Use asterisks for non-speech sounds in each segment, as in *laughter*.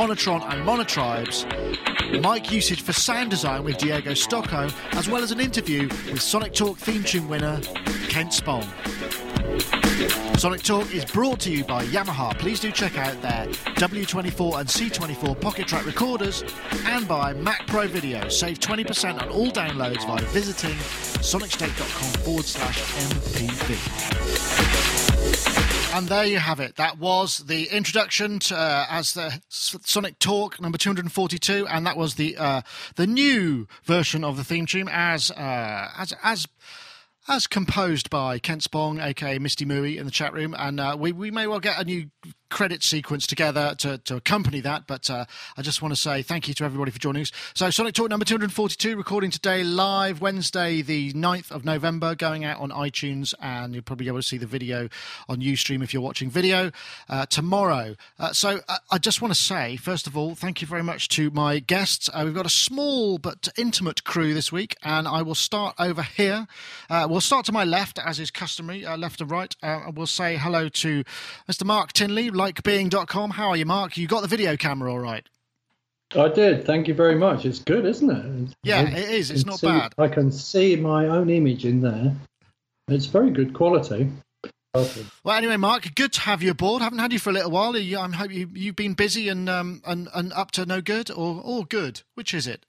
Monotron and Monotribes, mic usage for sound design with Diego Stocco, as well as an interview with Sonic Talk theme tune winner Kent Spong. Sonic Talk is brought to you by Yamaha. Please do check out their W24 and C24 Pocketrak recorders and by Mac Pro Video. Save 20% on all downloads by visiting sonicstate.com forward slash MPV. And there you have it. That was the introduction to, uh, as the Sonic Talk number 242, and that was the uh, the new version of the theme tune as uh, as as as composed by Kent Spong, aka Misty Mooey, in the chat room, and uh, we we may well get a new credit sequence together to, to accompany that. But uh, I just want to say thank you to everybody for joining us. So, Sonic Talk number 242, recording today live Wednesday, the 9th of November, going out on iTunes, and you'll probably be able to see the video on Ustream if you're watching video uh, tomorrow. Uh, so, uh, I just want to say, first of all, thank you very much to my guests. Uh, we've got a small but intimate crew this week, and I will start over here. Uh, we'll start to my left, as is customary, left and right. And we'll say hello to Mr. Mark Tinley likebeing.com. How are you, Mark? You got the video camera all right? I did. Thank you very much. It's good, isn't it? Yeah, it is. It's not see, bad. I can see my own image in there. It's very good quality. Well, anyway, Mark, good to have you aboard. Haven't had you for a little while. I hope you you've been busy and um and, and up to no good or or good. Which is it?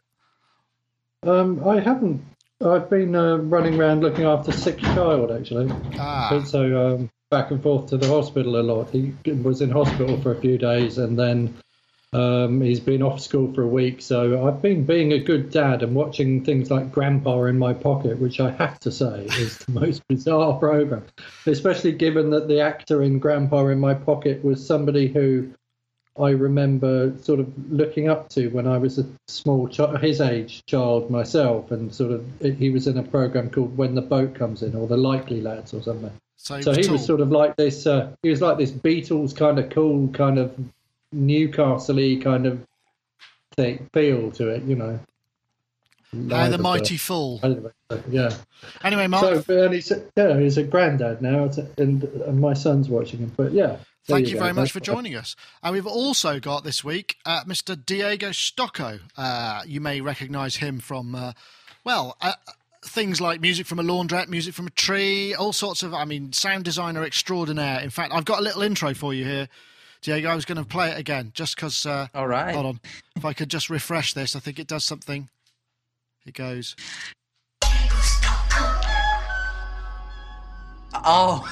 Um, I haven't. I've been uh, running around looking after sick child actually. Ah. So um, back and forth to the hospital a lot. He was in hospital for a few days and then um, he's been off school for a week. So I've been being a good dad and watching things like Grandpa in My Pocket, which I have to say is the *laughs* most bizarre program, especially given that the actor in Grandpa in My Pocket was somebody who I remember sort of looking up to when I was a small child, his age child myself, and sort of he was in a program called When the Boat Comes In or The Likely Lads or something. So, so he was sort of like this. Uh, he was like this Beatles kind of cool, kind of Newcastle-y kind of thing, feel to it, you know. The mighty fool. Yeah. Anyway, Mark. So, and he's a, yeah, he's a granddad now, and, and my son's watching him. But yeah. Thank you, you very much for joining us. And we've also got this week uh, Mr. Diego Stocco. Uh, you may recognise him from, uh, well, uh, things like music from a laundrette, music from a tree, all sorts of, I mean, sound designer extraordinaire. In fact, I've got a little intro for you here. Diego, I was going to play it again just because. Uh, all right. Hold on. If I could just refresh this, I think it does something. It goes. Oh.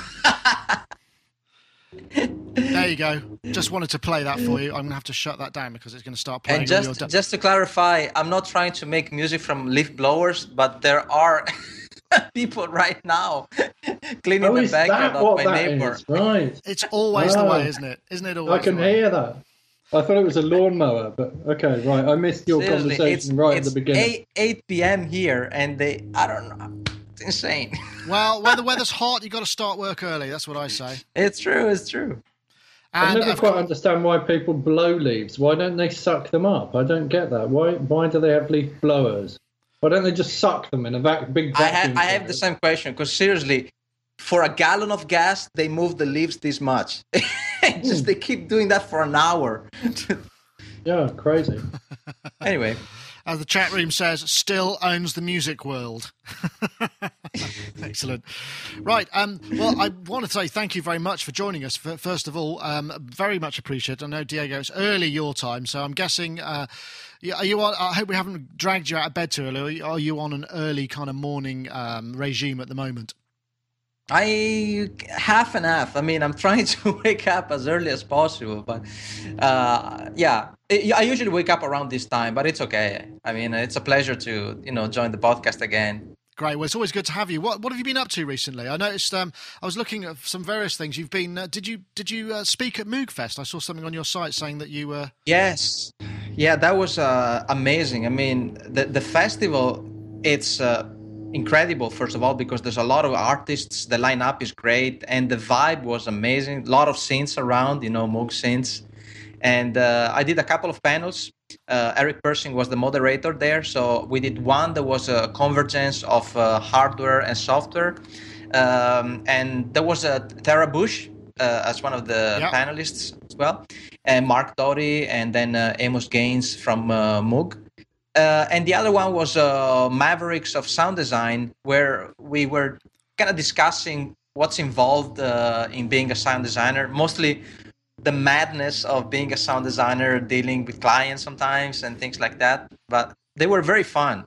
*laughs* there you go. Just wanted to play that for you. I'm going to have to shut that down because it's going to start playing. And just, just to clarify, I'm not trying to make music from leaf blowers, but there are *laughs* people right now *laughs* cleaning oh, the backyard of my neighbor. Is? Right. It's always the way, isn't it? Isn't it always? I can hear that. I thought it was a lawnmower, but okay, right. I missed your Seriously, conversation right at the beginning. 8, 8 p.m. here, and they, I don't know It's insane. well, when the *laughs* weather's hot, you got to start work early. That's what I say. It's true. It's true. And I never quite understand why people blow leaves. Why don't they suck them up? I don't get that. Why? Why do they have leaf blowers? Why don't they just suck them in a vac- big vacuum? I, ha- I have the same question because seriously, for a gallon of gas, they move the leaves this much. *laughs* just hmm. they keep doing that for an hour. *laughs* yeah, crazy. anyway as the chat room says, still owns the music world. *laughs* *laughs* Excellent. *laughs* Right. Um, well, I want to say thank you very much for joining us. First of all, um, very much appreciated. I know Diego, it's early your time, so I'm guessing. Uh, are you on, I hope we haven't dragged you out of bed too early. Are you on an early kind of morning um, regime at the moment? I half and half. I mean, I'm *laughs* trying to wake up as early as possible, but uh, yeah, I usually wake up around this time. But it's okay. I mean, it's a pleasure to you know join the podcast again. Great. Well, it's always good to have you. What What have you been up to recently? I noticed. Um, I was looking at some various things. You've been. Uh, did you Did you uh, speak at Moogfest? I saw something on your site saying that you were. Yes. Yeah, that was uh, amazing. I mean, the the festival. It's uh, incredible. First of all, because there's a lot of artists, the lineup is great, and the vibe was amazing. A lot of synths around, you know, Moog synths. And uh, I did a couple of panels. Uh, Eric Persing was the moderator there, so we did one that was a convergence of uh, hardware and software, um, and there was a Tara Busch uh, as one of the yep. panelists as well, and Mark Doty, and then uh, Amos Gaynes from uh, Moog. Uh, and the other one was uh, Mavericks of Sound Design, where we were kind of discussing what's involved uh, in being a sound designer, mostly the madness of being a sound designer, dealing with clients sometimes, and things like that. But they were very fun.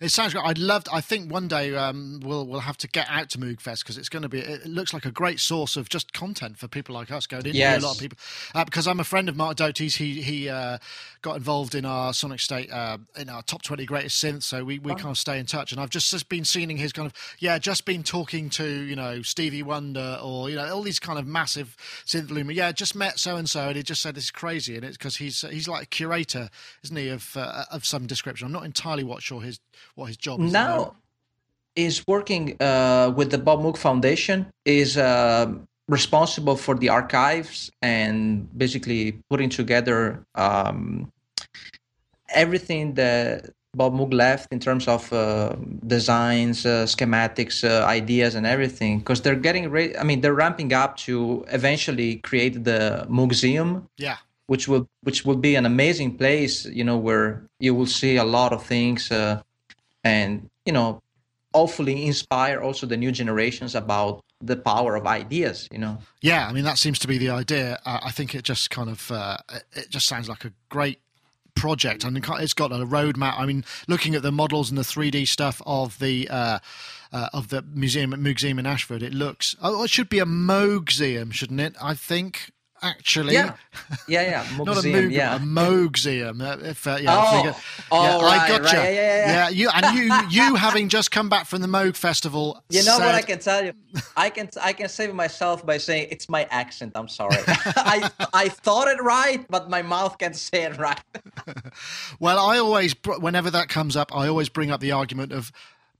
It sounds great. I'd love. I think one day um, we'll we'll have to get out to Moogfest because it's going to be. It looks like a great source of just content for people like us going in. Yes. A lot of people uh, because I'm a friend of Mark Doty's. He he uh, got involved in our Sonic State uh, in our top 20 greatest synths. So we, we oh. kind of stay in touch. And I've just, just been seeing his kind of yeah, just been talking to you know Stevie Wonder or you know all these kind of massive synth loomer. Yeah, just met so and so, and he just said it's crazy, and it's because he's he's like a curator, isn't he, of uh, of some description. I'm not entirely what sure his what his job is. Now is working uh, with the Bob Moog Foundation. Is uh, responsible for the archives and basically putting together um, everything that Bob Moog left in terms of uh, designs, uh, schematics, uh, ideas, and everything. Because they're getting ready. I mean, they're ramping up to eventually create the Museum. Yeah which will which will be an amazing place you know where you will see a lot of things uh, and you know hopefully inspire also the new generations about the power of ideas you know? Yeah i mean that seems to be the idea. Uh, i think it just kind of uh, it just sounds like a great project. And it's got a roadmap. I mean looking at the models and the 3d stuff of the uh, uh, of the museum museum in ashford it looks oh it should be a museum shouldn't it? I think actually. Yeah, *laughs* yeah, yeah. Not a Moog, yeah. a Moogseum. If, uh, yeah, oh, yeah, oh, right, I got right, you. Yeah, yeah, yeah. yeah, you and you, *laughs* you having just come back from the Moog festival. You know said... what I can tell you? I can, I can save myself by saying it's my accent. I'm sorry. *laughs* I, I thought it right, but my mouth can't say it right. well, I always, whenever that comes up, I always bring up the argument of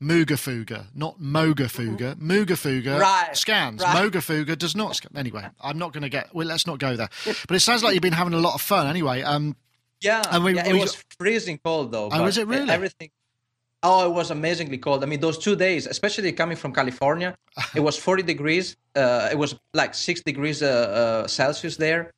Moogafuga, not Mogafuga. Moogafuga right, scans. Right. Mogafuga does not scan. Anyway, I'm not going to get. Well, let's not go there. But it sounds like you've been having a lot of fun. Anyway, um, yeah, and we, yeah it we, was freezing cold though. Oh, was it really? Everything. Oh, it was amazingly cold. I mean, those two days, especially coming from California, *laughs* it was 40 degrees. Uh, it was like six degrees uh, uh, Celsius there,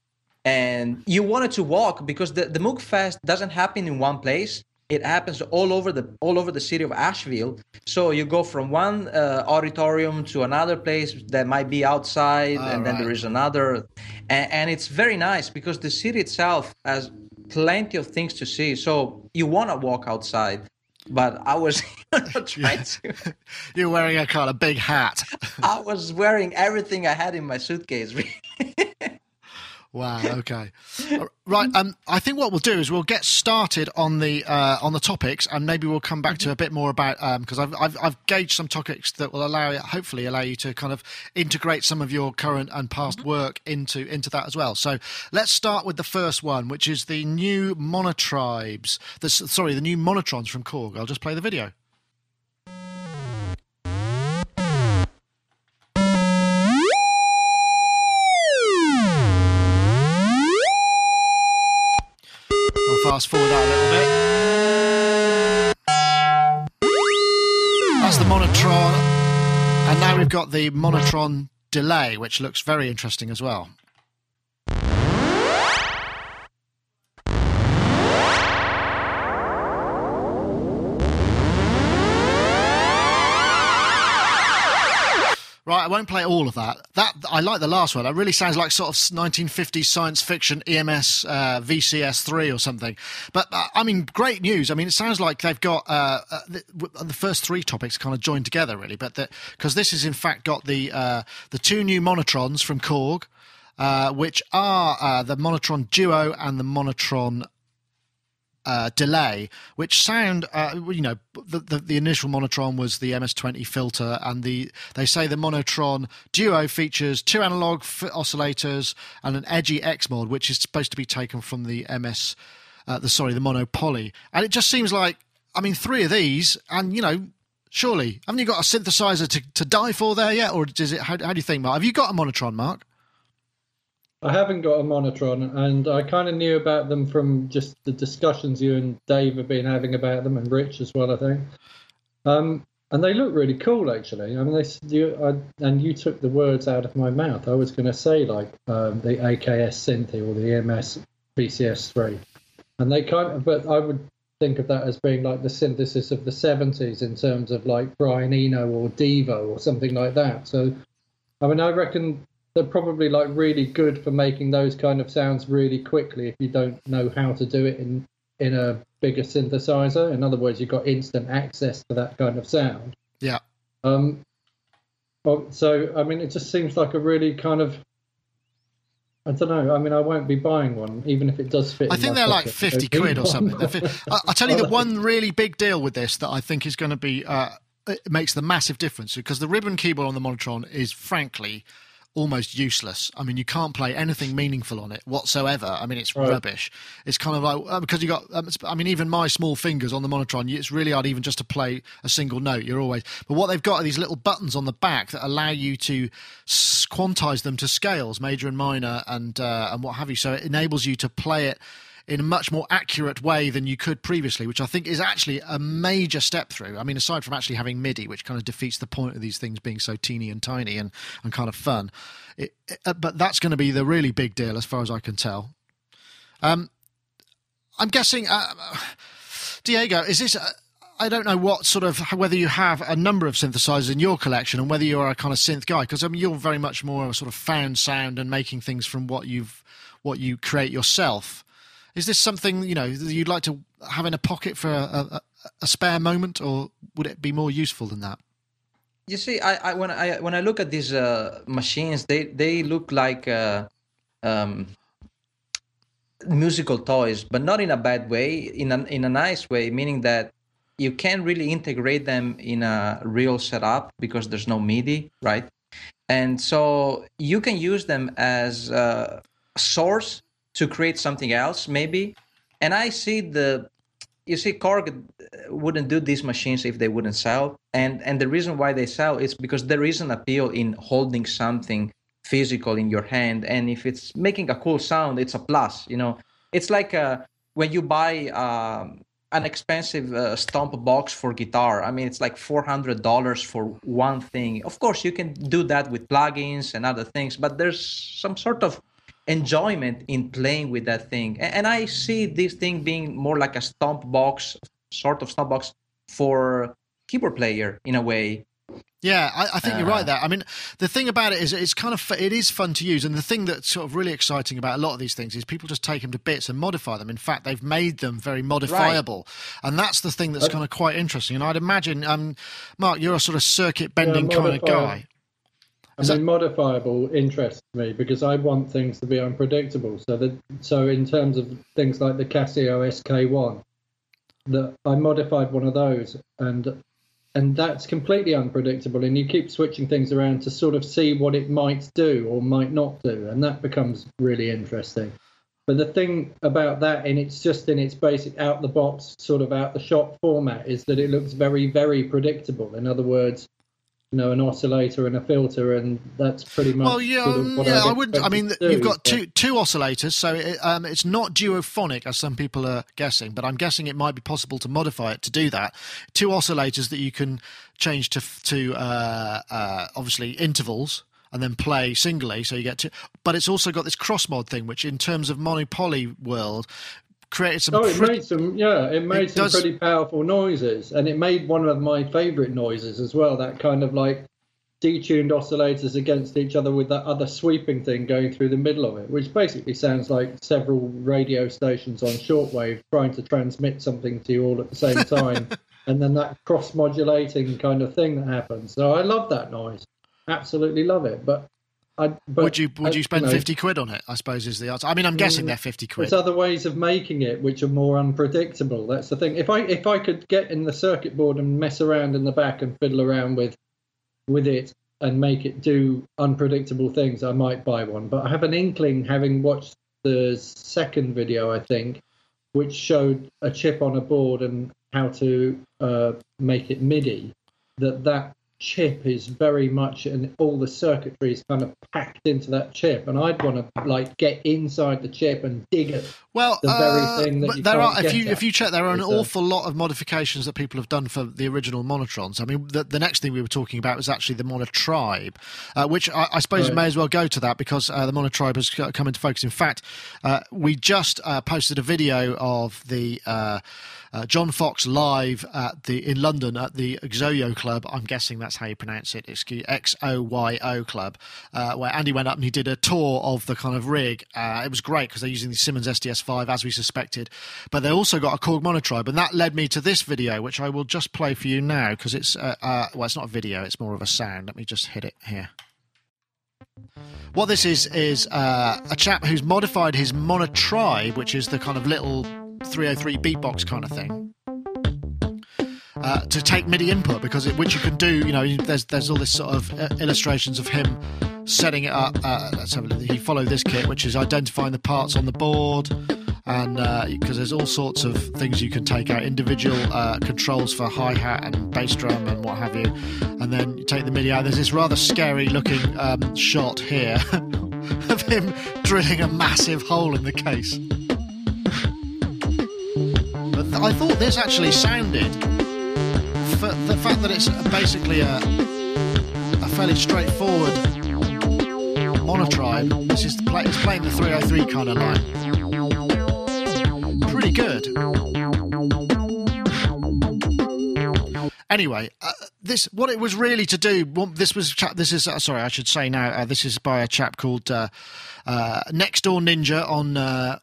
and you wanted to walk because the the Moog Fest doesn't happen in one place it happens all over the all over the city of Asheville. So you go from one uh, auditorium to another place that might be outside, and right. then there is another, and, and, it's very nice because the city itself has plenty of things to see. So you want to walk outside. But I was *laughs* *laughs* trying to. You're wearing a kind of big hat. *laughs* I was wearing everything I had in my suitcase. Wow. Okay. right. Um. I think what we'll do is we'll get started on the uh, on the topics, and maybe we'll come back to a bit more about because um, I've, I've I've gauged some topics that will allow hopefully allow you to kind of integrate some of your current and past mm-hmm. work into into that as well. So let's start with the first one, which is the new monotribes. The sorry, the new monotrons from Korg. I'll just play the video. Fast forward that a little bit. That's the Monotron. And now we've got the Monotron delay, which looks very interesting as well. Right, I won't play all of that. That I like the last one. That really sounds like sort of 1950s science fiction EMS uh, VCS three or something. But uh, I mean, great news. I mean, it sounds like they've got uh, uh the, the, first three topics kind of joined together, really. But because this has in fact got the uh, the two new monotrons from Korg, uh, which are the Monotron Duo and the Monotron uh, delay, which sound, uh, you know, the, the, the initial Monotron was the MS20 filter, and the they say the Monotron Duo features two analog f- oscillators and an edgy X mod, which is supposed to be taken from the MS, uh, the sorry, the Monopoly, and it just seems like, I mean, three of these, and you know, Surely, haven't you got a synthesizer to, to die for there yet, or does it? How, how do you think, Mark? Have you got a Monotron, Mark? I haven't got a Monotron, and I kind of knew about them from just the discussions you and Dave have been having about them, and Rich as well, I think. Um, and they look really cool, actually. I mean, they you, I, and you took the words out of my mouth. I was going to say like um, the AKS Synthi or the EMS VCS3, and they kind of, but I would think of that as being like the synthesis of the 70s in terms of like Brian Eno or Devo or something like that. So, I mean, I reckon they're probably like really good for making those kind of sounds really quickly if you don't know how to do it in in a bigger synthesizer. In other words, you've got instant access to that kind of sound. Yeah. Um. So I mean, it just seems like a really kind of. I don't know. I mean, I won't be buying one, even if it does fit. I think they're pocket. like fifty quid or something. I, will tell you the *laughs* one really big deal with this that I think is going to be uh, it makes the massive difference because the ribbon keyboard on the Monotron is frankly almost useless. I mean, you can't play anything meaningful on it whatsoever. I mean, it's right. rubbish. It's kind of like uh, because you got. Um, I mean, even my small fingers on the Monotron, it's really hard even just to play a single note. You're always. But what they've got are these little buttons on the back that allow you to quantize them to scales, major and minor, and uh, and what have you. So it enables you to play it in a much more accurate way than you could previously, which I think is actually a major step through. I mean, aside from actually having MIDI, which kind of defeats the point of these things being so teeny and tiny and, and kind of fun. It, it, uh, but that's going to be the really big deal, as far as I can tell. Um, I'm guessing, uh, Diego, is this? Uh, I don't know what sort of whether you have a number of synthesizers in your collection and whether you're a kind of synth guy because I mean you're very much more of a sort of found sound and making things from what you've what you create yourself. Is this something you know you'd like to have in a pocket for a, a, a spare moment, or would it be more useful than that? You see, I, I when I when I look at these uh, machines, they they look like uh, um, musical toys, but not in a bad way. In a in a nice way, meaning that you can't really integrate them in a real setup because there's no MIDI, right? And so you can use them as a source to create something else maybe. And i see the you see korg wouldn't do these machines if they wouldn't sell. And and the reason why they sell is because there is an appeal in holding something physical in your hand. And if it's making a cool sound it's a plus you know. It's like uh, when you buy um, an expensive uh, stomp box for guitar. I mean it's like $400 for one thing. Of course you can do that with plugins and other things but there's some sort of enjoyment in playing with that thing. And, I see this thing being more like a stomp box, sort of stomp box for keyboard player in a way. Yeah, I, I think uh, you're right there. I mean, the thing about it is, it's kind of it is fun to use, and the thing that's sort of really exciting about a lot of these things is people just take them to bits and modify them. In fact, they've made them very modifiable, right. and that's the thing that's kind of quite interesting. And I'd imagine, um, Mark, you're a sort of circuit bending yeah, kind of guy. And then modifiable interests me because I want things to be unpredictable. So that so in terms of things like the Casio SK1, that I modified one of those and and that's completely unpredictable and you keep switching things around to sort of see what it might do or might not do and that becomes really interesting but the thing about that and it's just in its basic out the box sort of out the shop format is that it looks very very predictable in other words you know, an oscillator and a filter, and that's pretty much. Well, yeah, sort of yeah. I wouldn't. I mean, you've got two two oscillators, so it, um, it's not duophonic as some people are guessing, but I'm guessing it might be possible to modify it to do that. Two oscillators that you can change to to uh, uh, obviously intervals and then play singly, so you get to. But it's also got this cross mod thing, which in terms of monopoly world created some. Oh, it made some. Yeah, it made it some does... pretty powerful noises, and it made one of my favourite noises as well. That kind of like detuned oscillators against each other with that other sweeping thing going through the middle of it, which basically sounds like several radio stations on shortwave trying to transmit something to you all at the same *laughs* time, and then that cross modulating kind of thing that happens. So I love that noise, absolutely love it. But I, would you would you spend you know, fifty quid on it? I suppose is the answer. I mean, I'm guessing they're fifty quid. There's other ways of making it which are more unpredictable. That's the thing. If I if I could get in the circuit board and mess around in the back and fiddle around with with it and make it do unpredictable things, I might buy one. But I have an inkling, having watched the second video, I think, which showed a chip on a board and how to uh, make it MIDI that that chip is very much and all the circuitry is kind of packed into that chip and i'd want to like get inside the chip and dig it well the uh, very thing that there are if you at. if you check there are an awful lot of modifications that people have done for the original monotrons i mean the, the next thing we were talking about was actually the monotribe uh, which i, I suppose right. may as well go to that because uh, the monotribe has come into focus in fact uh, we just uh, posted a video of the uh, John Foxx live at the in London at the Xoyo Club. I'm guessing that's how you pronounce it. Excuse X O Y O Club, uh, where Andy went up and he did a tour of the kind of rig. Uh, it was great because they're using the Simmons SDS5 as we suspected, but they also got a Korg monotribe, and that led me to this video, which I will just play for you now because it's uh, uh, well, it's not a video, it's more of a sound. Let me just hit it here. What this is is uh, a chap who's modified his monotribe, which is the kind of little 303 beatbox kind of thing. Uh, to take MIDI input because it, which you can do, you know, there's there's all this sort of uh, illustrations of him setting it up. Uh, let's have a. He followed this kit, which is identifying the parts on the board, and because uh, there's all sorts of things you can take out, individual uh, controls for hi hat and bass drum and what have you, and then you take the MIDI out. There's this rather scary looking um, shot here *laughs* of him drilling a massive hole in the case. I thought this actually sounded, for the fact that it's basically a, a fairly straightforward monotribe. This is play, it's playing the 303 kind of line. Pretty good. Anyway, uh, this what it was really to do. This was this is uh, sorry, I should say now. Uh, this is by a chap called uh, uh Next Door Ninja on uh,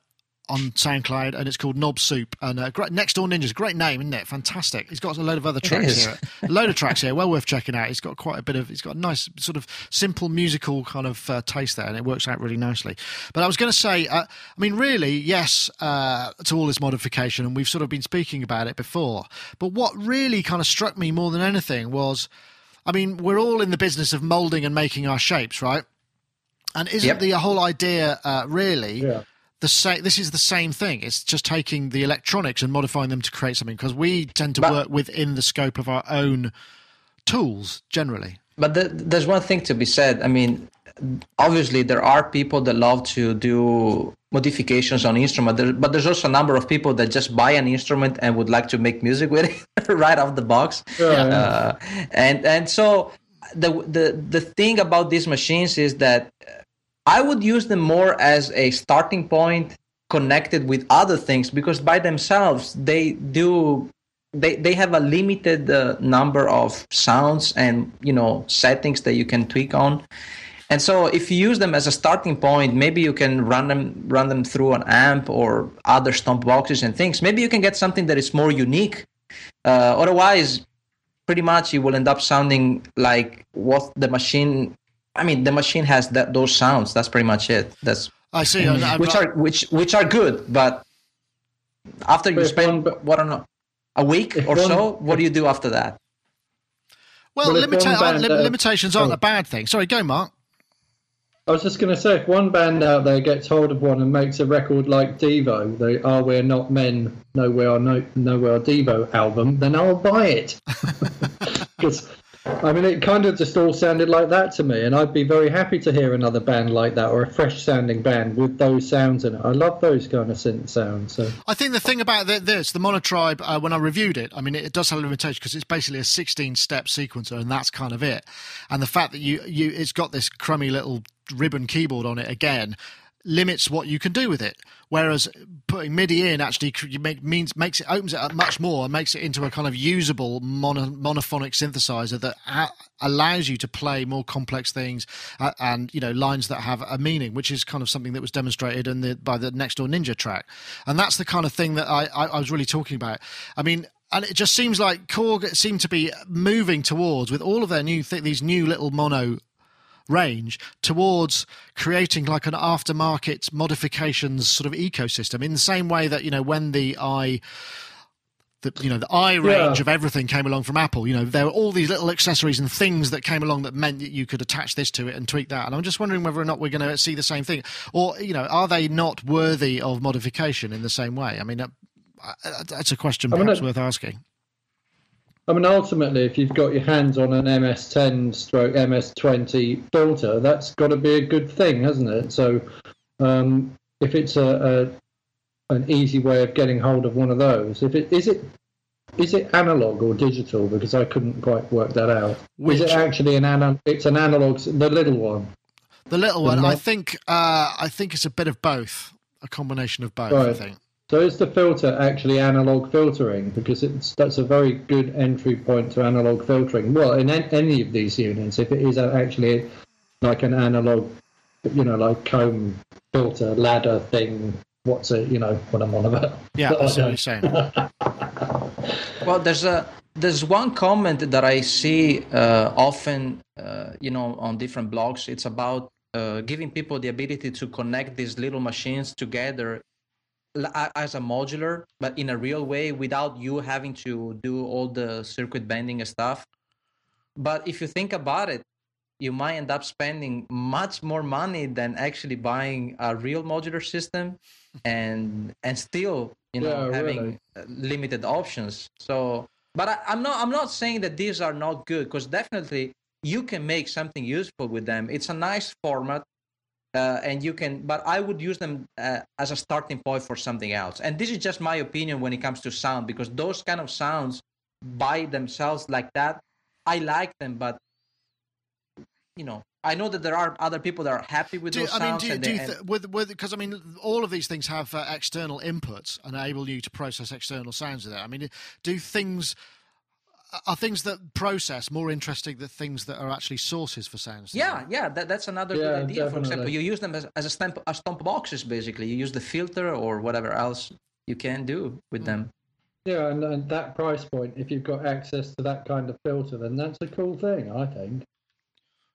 on SoundCloud, and it's called Knob Soup. And uh, great, Next Door Ninjas, great name, isn't it? Fantastic. He's got a load of other tracks here, a load of tracks here, well worth checking out. He's got quite a bit of, he's got a nice sort of simple musical kind of uh, taste there, and it works out really nicely. But I was going to say, uh, I mean, really, yes, uh, to all this modification, and we've sort of been speaking about it before. But what really kind of struck me more than anything was, I mean, we're all in the business of molding and making our shapes, right? And isn't yep. the whole idea uh, really? Yeah the same. This is the same thing. It's just taking the electronics and modifying them to create something because we tend to but, work within the scope of our own tools generally. But the, there's one thing to be said. I mean, obviously there are people that love to do modifications on instrument, there, but there's also a number of people that just buy an instrument and would like to make music with it *laughs* right off the box. Yeah. Uh, and and so the the the thing about these machines is that I would use them more as a starting point connected with other things because by themselves they do they they have a limited uh, number of sounds and you know settings that you can tweak on. And so if you use them as a starting point maybe you can run them run them through an amp or other stomp boxes and things. Maybe you can get something that is more unique. Uh, otherwise pretty much you will end up sounding like what the machine I mean, the machine has that those sounds. That's pretty much it. That's I see. which are which which are good, but after you spend what I don't know a week or one, so, what do you do after that? Well, well limita- band, uh, limitations aren't oh. a bad thing. Sorry, go, Mark. I was just going to say, if one band out there gets hold of one and makes a record like Devo, the "Are We are Not Men, No We Are No, no We Are Devo" album, then I'll buy it. *laughs* Because I mean, it kind of just all sounded like that to me, and I'd be very happy to hear another band like that or a fresh sounding band with those sounds in it. I love those kind of synth sounds. So I think the thing about this, the Monotribe, uh, when I reviewed it, I mean, it, does have a limitation because it's basically a 16 step sequencer, and that's kind of it. And the fact that you you it's got this crummy little ribbon keyboard on it again limits what you can do with it. Whereas putting MIDI in actually make, means makes it opens it up much more and makes it into a kind of usable mono, monophonic synthesizer that ha- allows you to play more complex things uh, and you know lines that have a meaning, which is kind of something that was demonstrated in the by the Next Door Ninja track, and that's the kind of thing that I, I, I was really talking about. I mean, and it just seems like Korg seem to be moving towards with all of their new th- these new little mono range towards creating like an aftermarket modifications sort of ecosystem in the same way that you know when the i the you know the i range yeah. of everything came along from apple you know there were all these little accessories and things that came along that meant that you could attach this to it and tweak that. And i'm just wondering whether or not we're going to see the same thing. Or you know are they not worthy of modification in the same way? I mean uh, uh that's a question perhaps I mean, worth asking I mean, ultimately, if you've got your hands on an MS10 stroke MS20 filter, that's got to be a good thing, hasn't it? So, um, if it's a, a, an easy way of getting hold of one of those, if it is it is it analog or digital? Because I couldn't quite work that out. Which? Is it actually an analog? It's an analog, the little one. The little one, I think. Uh, I think it's a bit of both, a combination of both. Right. I think. So is the filter actually analog filtering? Because it's that's a very good entry point to analog filtering. Well, in any of these units, if it is actually like an analog, you know, like comb filter ladder thing. What's it? You know what I'm on about? Yeah, that's what you're saying. *laughs* well, there's a there's one comment that I see uh, often, uh, you know, on different blogs. It's about uh, giving people the ability to connect these little machines together as a modular, but in a real way without you having to do all the circuit bending stuff. But if you think about it, you might end up spending much more money than actually buying a real modular system and and still you know yeah, having really. Uh, limited options so but I, i'm not i'm not saying that these are not good because definitely you can make something useful with them it's a nice format uh, and you can but i would use them uh, as a starting point for something else and this is just my opinion when it comes to sound because those kind of sounds by themselves like that i like them but you know I know that there are other people that are happy with do, those I mean, do, do they, th- with with because I mean all of these things have uh, external inputs and enable you to process external sounds with it. I mean, do things are things that process more interesting than things that are actually sources for sounds? Yeah, yeah, that, that's another yeah, good idea. Definitely. For example, you use them as, as a stamp as stomp boxes. Basically, you use the filter or whatever else you can do with mm. them. Yeah, and, and that price point, if you've got access to that kind of filter, then that's a cool thing, I think.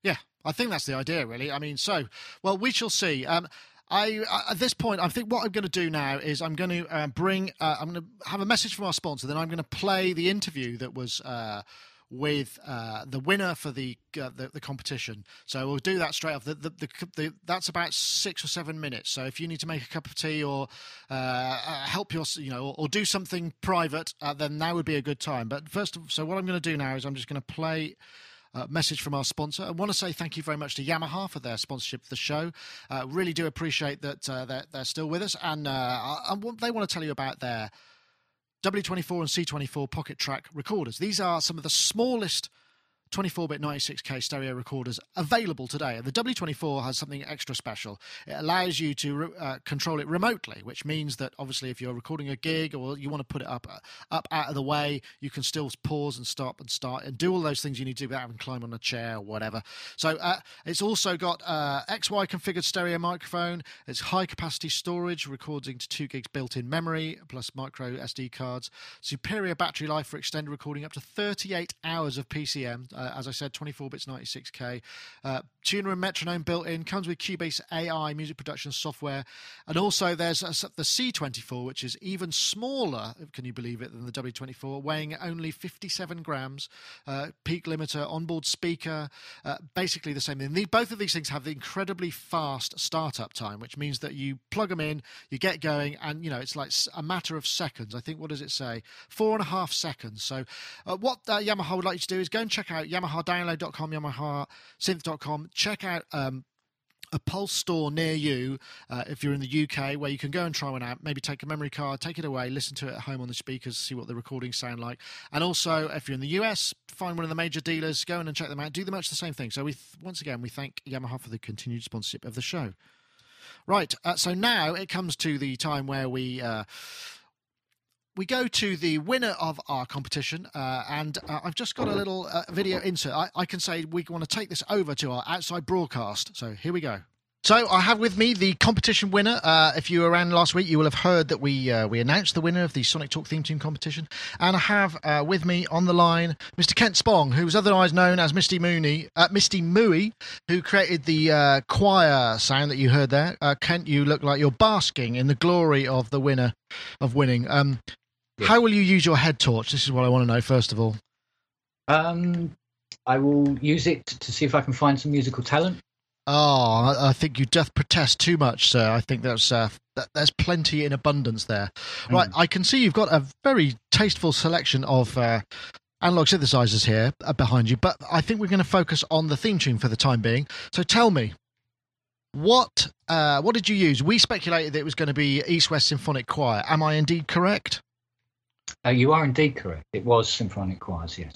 Yeah, I think that's the idea, really. I mean, so well, we shall see. Um, I at this point, I think what I'm going to do now is I'm going to uh, bring. Uh, I'm going to have a message from our sponsor. Then I'm going to play the interview that was. Uh, with uh, the winner for the, uh, the, the competition. So we'll do that straight off. The, the, that's about six or seven minutes. So if you need to make a cup of tea or uh, help your, you know, or, or do something private, then now would be a good time. But first, of, so what I'm going to do now is I'm just going to play uh, message from our sponsor. I want to say thank you very much to Yamaha for their sponsorship of the show. Uh, really do appreciate that uh, they're, they're, still with us, and uh, they want to tell you about their W24 and C24 Pocketrak recorders. These are some of the smallest 24 bit 96K stereo recorders available today. The W24 has something extra special. It allows you to uh, control it remotely, which means that obviously if you're recording a gig or you want to put it up uh, up out of the way, you can still pause and stop and start and do all those things you need to do without having to climb on a chair or whatever. So uh, it's also got uh, XY configured stereo microphone. It's high capacity storage, recording to 2 gigs built in memory, plus micro SD cards. Superior battery life for extended recording up to 38 hours of PCM uh, as I said, 24 bits, 96k. Uh, tuner and metronome built in. Comes with Cubase AI music production software, and also there's a, the C24, which is even smaller. Can you believe it? Than the W24, weighing only 57 grams. Uh, peak limiter, onboard speaker, uh, basically the same thing. The, both of these things have the incredibly fast startup time, which means that you plug them in, you get going, and you know it's like a matter of seconds. I think what does it say? Four and a half seconds. So, uh, what uh, Yamaha would like you to do is go and check out YamahaDownload.com, YamahaSynth.com. Check out um, a Pulse store near you uh, if you're in the UK where you can go and try one out. Maybe take a memory card, take it away, listen to it at home on the speakers, see what the recordings sound like. And also, if you're in the US, find one of the major dealers, go in and check them out. Do the much the same thing. So, we th- once again, we thank Yamaha for the continued sponsorship of the show. Right, uh, so now it comes to the time where we. Uh, we go to the winner of our competition, uh, and uh, I've just got a little uh, video insert. I, I, can say we want to take this over to our outside broadcast. So here we go. So I have with me the competition winner. Uh, if you were around last week, you will have heard that we uh, we announced the winner of the Sonic Talk theme tune competition, and I have uh, with me on the line Mr. Kent Spong, who's otherwise known as Misty Mooney, Misty Mooey, who created the choir sound that you heard there. Kent, you look like you're basking in the glory of the winner of winning. Um, how will you use your head torch? This is what I want to know first of all. Um, I will use it to see if I can find some musical talent. Oh, I think you doth protest too much, sir. I think that's uh, that, there's plenty in abundance there. Mm. Right, I can see you've got a very tasteful selection of uh, analog synthesizers here uh, behind you, but I think we're going to focus on the theme tune for the time being. So tell me, what uh, what did you use? We speculated that it was going to be East West Symphonic Choir. Am I indeed correct? Uh, you are indeed correct. It was symphonic choirs, yes.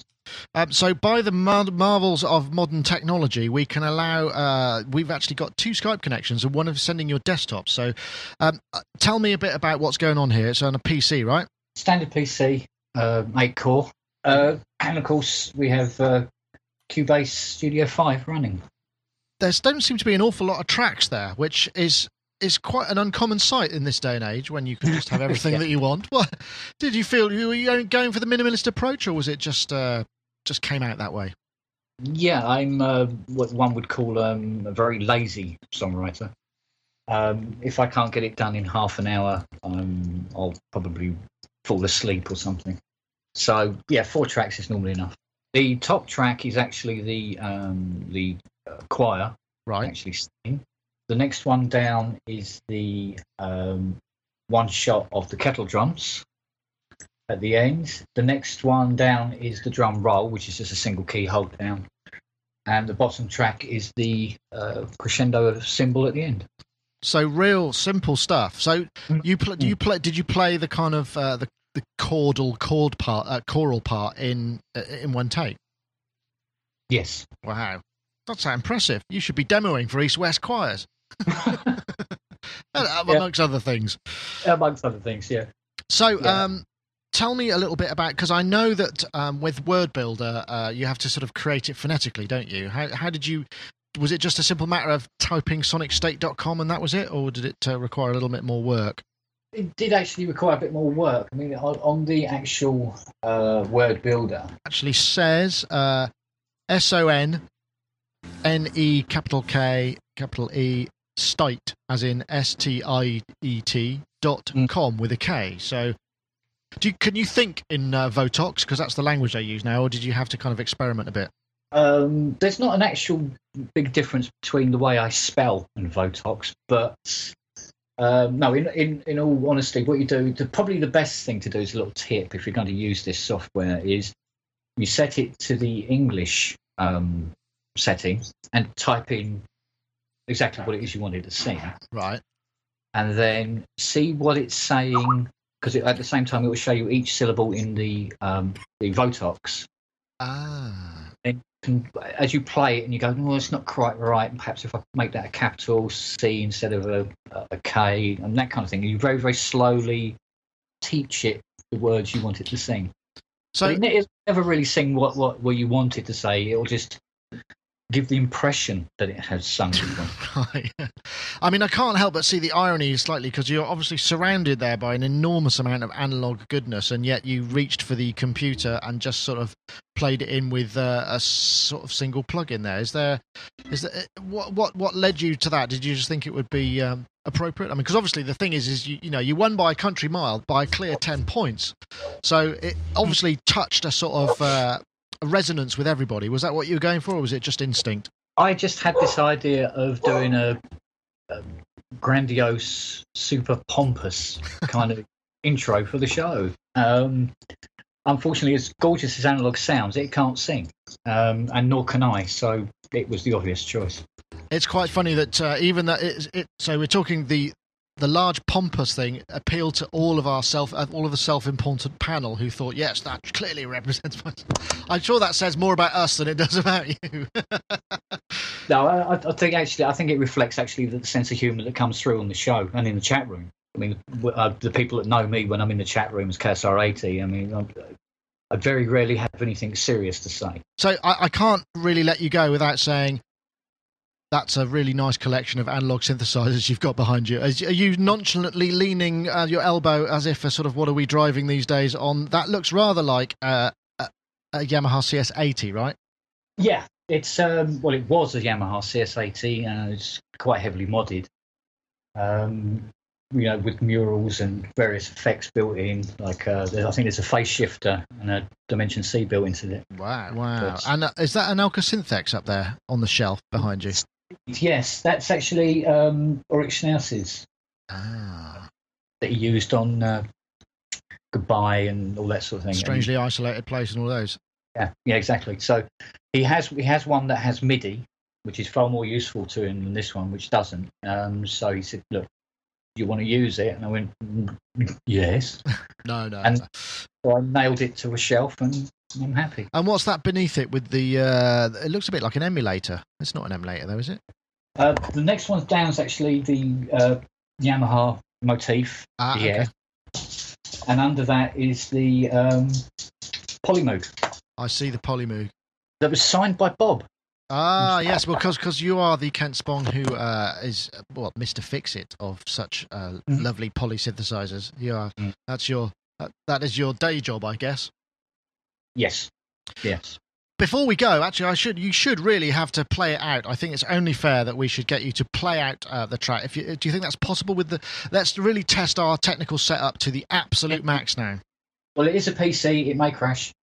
Um, so, by the mar- marvels of modern technology, we can allow. Uh, we've actually got two Skype connections, and one of sending your desktop. So, um, uh, tell me a bit about what's going on here. It's on a PC, right? Standard PC, uh, eight core, uh, and of course we have uh, Cubase Studio Five running. There don't seem to be an awful lot of tracks there, which is is quite an uncommon sight in this day and age when you can just have *laughs* everything yeah. that you want. *laughs* What did you feel? You were you going for the minimalist approach, or was it just uh, just came out that way? Yeah, I'm uh, what one would call um, a very lazy songwriter. Um, if I can't get it done in half an hour, um, I'll probably fall asleep or something. So yeah, four tracks is normally enough. The top track is actually the um, the uh, choir, right? Actually, singing. The next one down is the um, one shot of the kettle drums at the end. The next one down is the drum roll, which is just a single key hold down. And the bottom track is the uh, crescendo cymbal at the end. So real simple stuff. So mm. you pl- do you play? Did you play the kind of uh, the the chordal chord part, uh, choral part in uh, in one take? Yes. Wow, that's so impressive. You should be demoing for East West choirs. *laughs* amongst yeah. other things. Amongst other things, yeah. So, yeah. Um, tell me a little bit about because I know that um, with Word Builder, uh, you have to sort of create it phonetically, don't you? How how did you? Was it just a simple matter of typing sonicstate.com and that was it, or did it uh, require a little bit more work? It did actually require a bit more work. I mean, on, on the actual uh, Word Builder, actually says uh, S O N N E capital K capital E state, as in S T I E T dot mm. com with a K. So, do you, can you think in uh, Votox because that's the language they use now, or did you have to kind of experiment a bit? Um, there's not an actual big difference between the way I spell and Votox, but um, no, in, in, in all honesty, what you do, the, probably the best thing to do is a little tip if you're going to use this software is you set it to the English um, setting and type in exactly what it is you wanted to sing. Right. And then see what it's saying, because at the same time it will show you each syllable in the um, the Votox. Ah. And can, as you play it and you go, no, it's not quite right. And Perhaps if I make that a capital C instead of a, a K and that kind of thing, you very, very slowly teach it the words you want it to sing. So it, it never really sing what, what, what you want it to say. It'll just give the impression that it has sung *laughs* right. I mean, I can't help but see the irony slightly because you're obviously surrounded there by an enormous amount of analog goodness, and yet you reached for the computer and just sort of played it in with uh, a sort of single plug in there. Is there, is there, uh, what, what, what led you to that? Did you just think it would be um, appropriate? I mean, because obviously the thing is, is you, you know, you won by a country mile by a clear 10 points. So it obviously touched a sort of, uh, a resonance with everybody. Was that what you were going for, or was it just instinct? I just had this idea of doing a, a grandiose, super pompous kind of *laughs* intro for the show. Um, unfortunately, as gorgeous as analog sounds, it can't sing, um, and nor can I. So it was the obvious choice. It's quite funny that uh, even that it, it, so we're talking the the large pompous thing appealed to all of our self, uh, all of the self-important panel who thought, yes, that clearly represents *laughs* myself. I'm sure that says more about us than it does about you. *laughs* no, I, I, think actually, I think it reflects actually the sense of humour that comes through on the show and in the chat room. I mean, uh, the people that know me when I'm in the chat room as KSR80, I mean, I'm, I very rarely have anything serious to say. So I, I, can't really let you go without saying that's a really nice collection of analog synthesizers you've got behind you. Are you nonchalantly leaning uh, your elbow as if a sort of what are we driving these days on? That looks rather like uh, a, a, Yamaha CS80, right? Yeah, it's um, well, it was a Yamaha CS80, and it's quite heavily modded. Um, you know, with murals and various effects built in. Like uh, I think there's a phase shifter and a Dimension C built into it. Wow, wow! But, and uh, is that an Elka Synthex up there on the shelf behind you? Yes, that's actually um, Ulrich. Ah. That he used on uh, Goodbye and all that sort of thing. Strangely and, isolated place and all those. Yeah, yeah, exactly. So he has he has one that has MIDI, which is far more useful to him than this one, which doesn't. Um, so he said, "Look, you want to use it?" And I went, mm, "Yes." *laughs* no, no. And so I nailed it to a shelf, and I'm happy. And what's that beneath it with the? Uh, it looks a bit like an emulator. It's not an emulator, though, is it? Uh, the next one's down is actually the uh, Yamaha motif. Ah, okay. And under that is the um, Polymoog. I see the Polymoog. That was signed by Bob. Ah, yes, because because you are the Kent Spong who uh, is what Mister Fix It of such uh, mm. lovely poly synthesizers. You are. Mm. That's your. that is your day job, I guess. Yes. Yes. Before we go, actually, I should you should really have to play it out. I think it's only fair that we should get you to play out uh, the track. If you, do you think that's possible with the? Let's really test our technical setup to the absolute max now. Well, it is a PC. It may crash.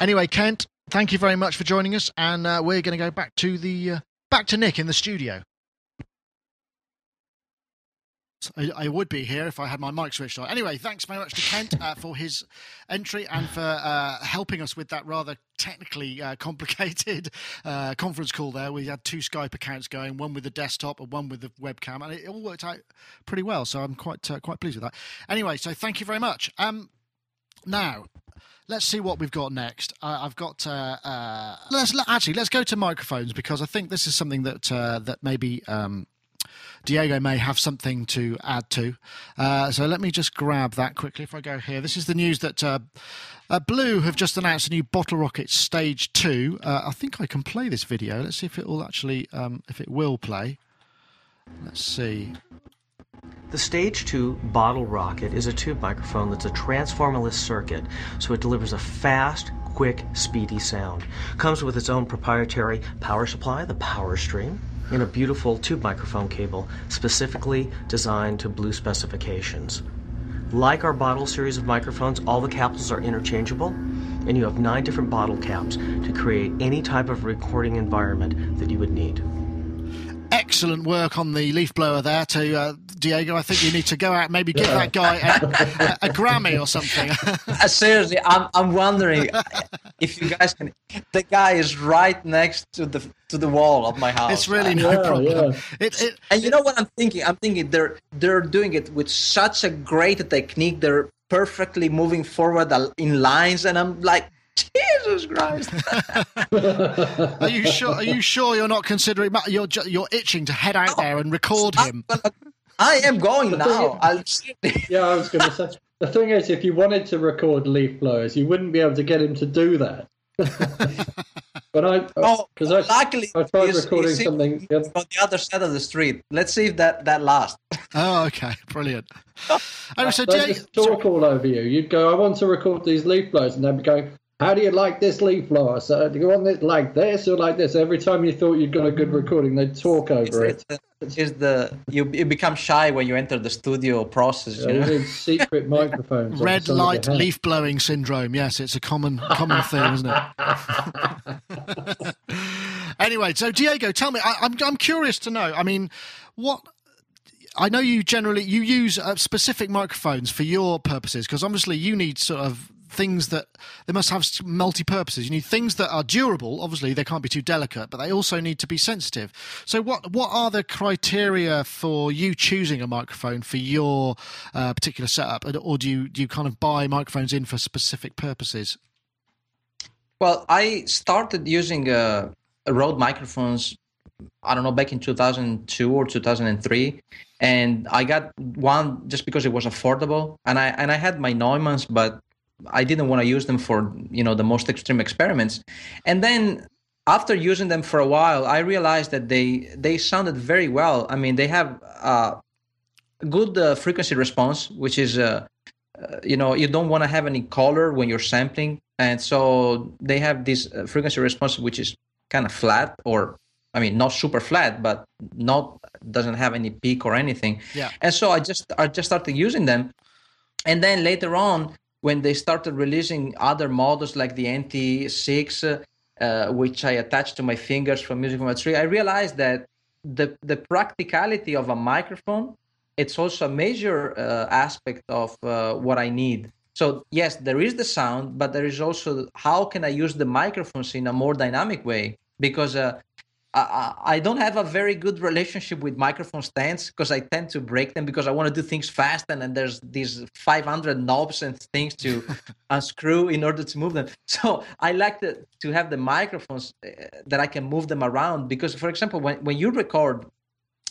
Anyway, Kent, thank you very much for joining us, and uh, we're going to go back to the uh, back to Nick in the studio. I, I, would be here if I had my mic switched on. Anyway, thanks very much to Kent uh, for his entry and for uh, helping us with that rather technically uh, complicated uh, conference call there. We had two Skype accounts going, one with the desktop and one with the webcam, and it all worked out pretty well. So I'm quite uh, quite pleased with that. Anyway, so thank you very much. Um, now, let's see what we've got next. Uh, I've got uh, uh, let's actually let's go to microphones because I think this is something that uh, that maybe um, Diego may have something to add to. Uh, so let me just grab that quickly. If I go here, this is the news that. Uh, Blue have just announced a new Bottle Rocket Stage Two. I think I can play this video. Let's see if it will actually, um, if it will play. Let's see. The Stage 2 Bottle Rocket is a tube microphone that's a transformerless circuit, so it delivers a fast, quick, speedy sound. Comes with its own proprietary power supply, the Power Stream, and a beautiful tube microphone cable specifically designed to Blue specifications. Like our bottle series of microphones, all the capsules are interchangeable, and you have nine different bottle caps to create any type of recording environment that you would need excellent work on the leaf blower there to uh, Diego. I think you need to go out maybe give that guy a, a, a Grammy or something. *laughs* uh, seriously, I'm, I'm wondering if you guys can. The guy is right next to the to the wall of my house. It's really no yeah, problem. Yeah. It, it, and you know what I'm thinking? I'm thinking they're they're doing it with such a great technique. They're perfectly moving forward in lines, and I'm like, Jesus Christ! *laughs* are you sure? Are you sure you're not considering? You're you're itching to head out there and record oh, him. I am going now. I'll... yeah, I was going to say. The thing is, if you wanted to record leaf blowers, you wouldn't be able to get him to do that. *laughs* but I, because oh, I, luckily, I tried recording something on the other side of the street. Let's see if that that lasts. oh, okay, brilliant. *laughs* oh, so Jay, just talk all over you. You'd go, "I want to record these leaf blowers," and they'd be going, how do you like this leaf blower? So do you want it like this or like this? Every time you thought you'd got a good recording, they'd talk over it. it's, it. Is the you you become shy when you enter the studio process? You know? secret *laughs* microphones. Red light leaf blowing syndrome. Yes, it's a common common thing, isn't it? *laughs* anyway, so Diego, tell me. I, I'm I'm curious to know. I mean, what I know you generally you use uh, specific microphones for your purposes because obviously you need sort of things that they must have multi purposes. You need things that are durable. Obviously, they can't be too delicate, but they also need to be sensitive. So, what what are the criteria for you choosing a microphone for your uh, particular setup, or do you do you kind of buy microphones in for specific purposes? Well, I started using uh, Rode microphones. I don't know back in 2002 or 2003 and I got one just because it was affordable and I and I had my Neumanns but I didn't want to use them for you know the most extreme experiments, and then after using them for a while, I realized that they they sounded very well. I mean, they have uh, good uh, frequency response, which is uh, uh you know you don't want to have any color when you're sampling, and so they have this uh, frequency response which is kind of flat or I mean, not super flat, but not doesn't have any peak or anything. Yeah. And so I just I just started using them, and then later on, when they started releasing other models like the NT6, uh, which I attached to my fingers from Music from a Tree, I realized that the the practicality of a microphone it's also a major uh, aspect of uh, what I need. So yes, there is the sound, but there is also how can I use the microphones in a more dynamic way because uh, I, I, don't have a very good relationship with microphone stands because I tend to break them because I want to do things fast and then there's these 500 knobs and things to *laughs* unscrew in order to move them. So I like to, to have the microphones uh, that I can move them around because, for example, when, when you record,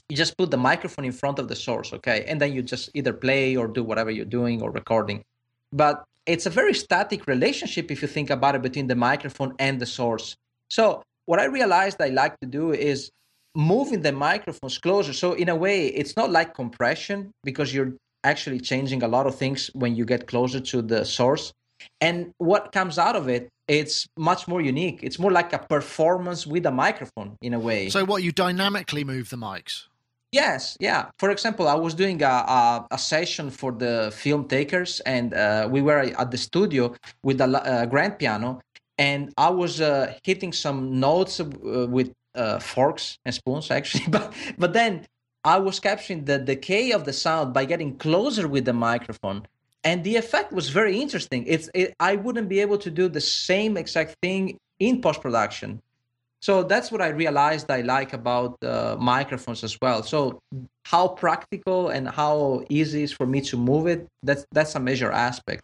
you just put the microphone in front of the source, okay? And then you just either play or do whatever you're doing or recording. But it's a very static relationship if you think about it between the microphone and the source. So what I realized I like to do is moving the microphones closer. So in a way, it's not like compression because you're actually changing a lot of things when you get closer to the source. And what comes out of it, it's much more unique. It's more like a performance with a microphone in a way. So what you dynamically move the mics? Yes, yeah. For example, I was doing a, a, a session for the film takers, and uh, we were at the studio with a, a grand piano, and I was uh, hitting some notes uh, with uh, forks and spoons *laughs* actually, but but then I was capturing the decay of the sound by getting closer with the microphone, and the effect was very interesting. It's it, I wouldn't be able to do the same exact thing in post production. So that's what I realized I like about uh, microphones as well. So how practical and how easy is for me to move it. That's that's a major aspect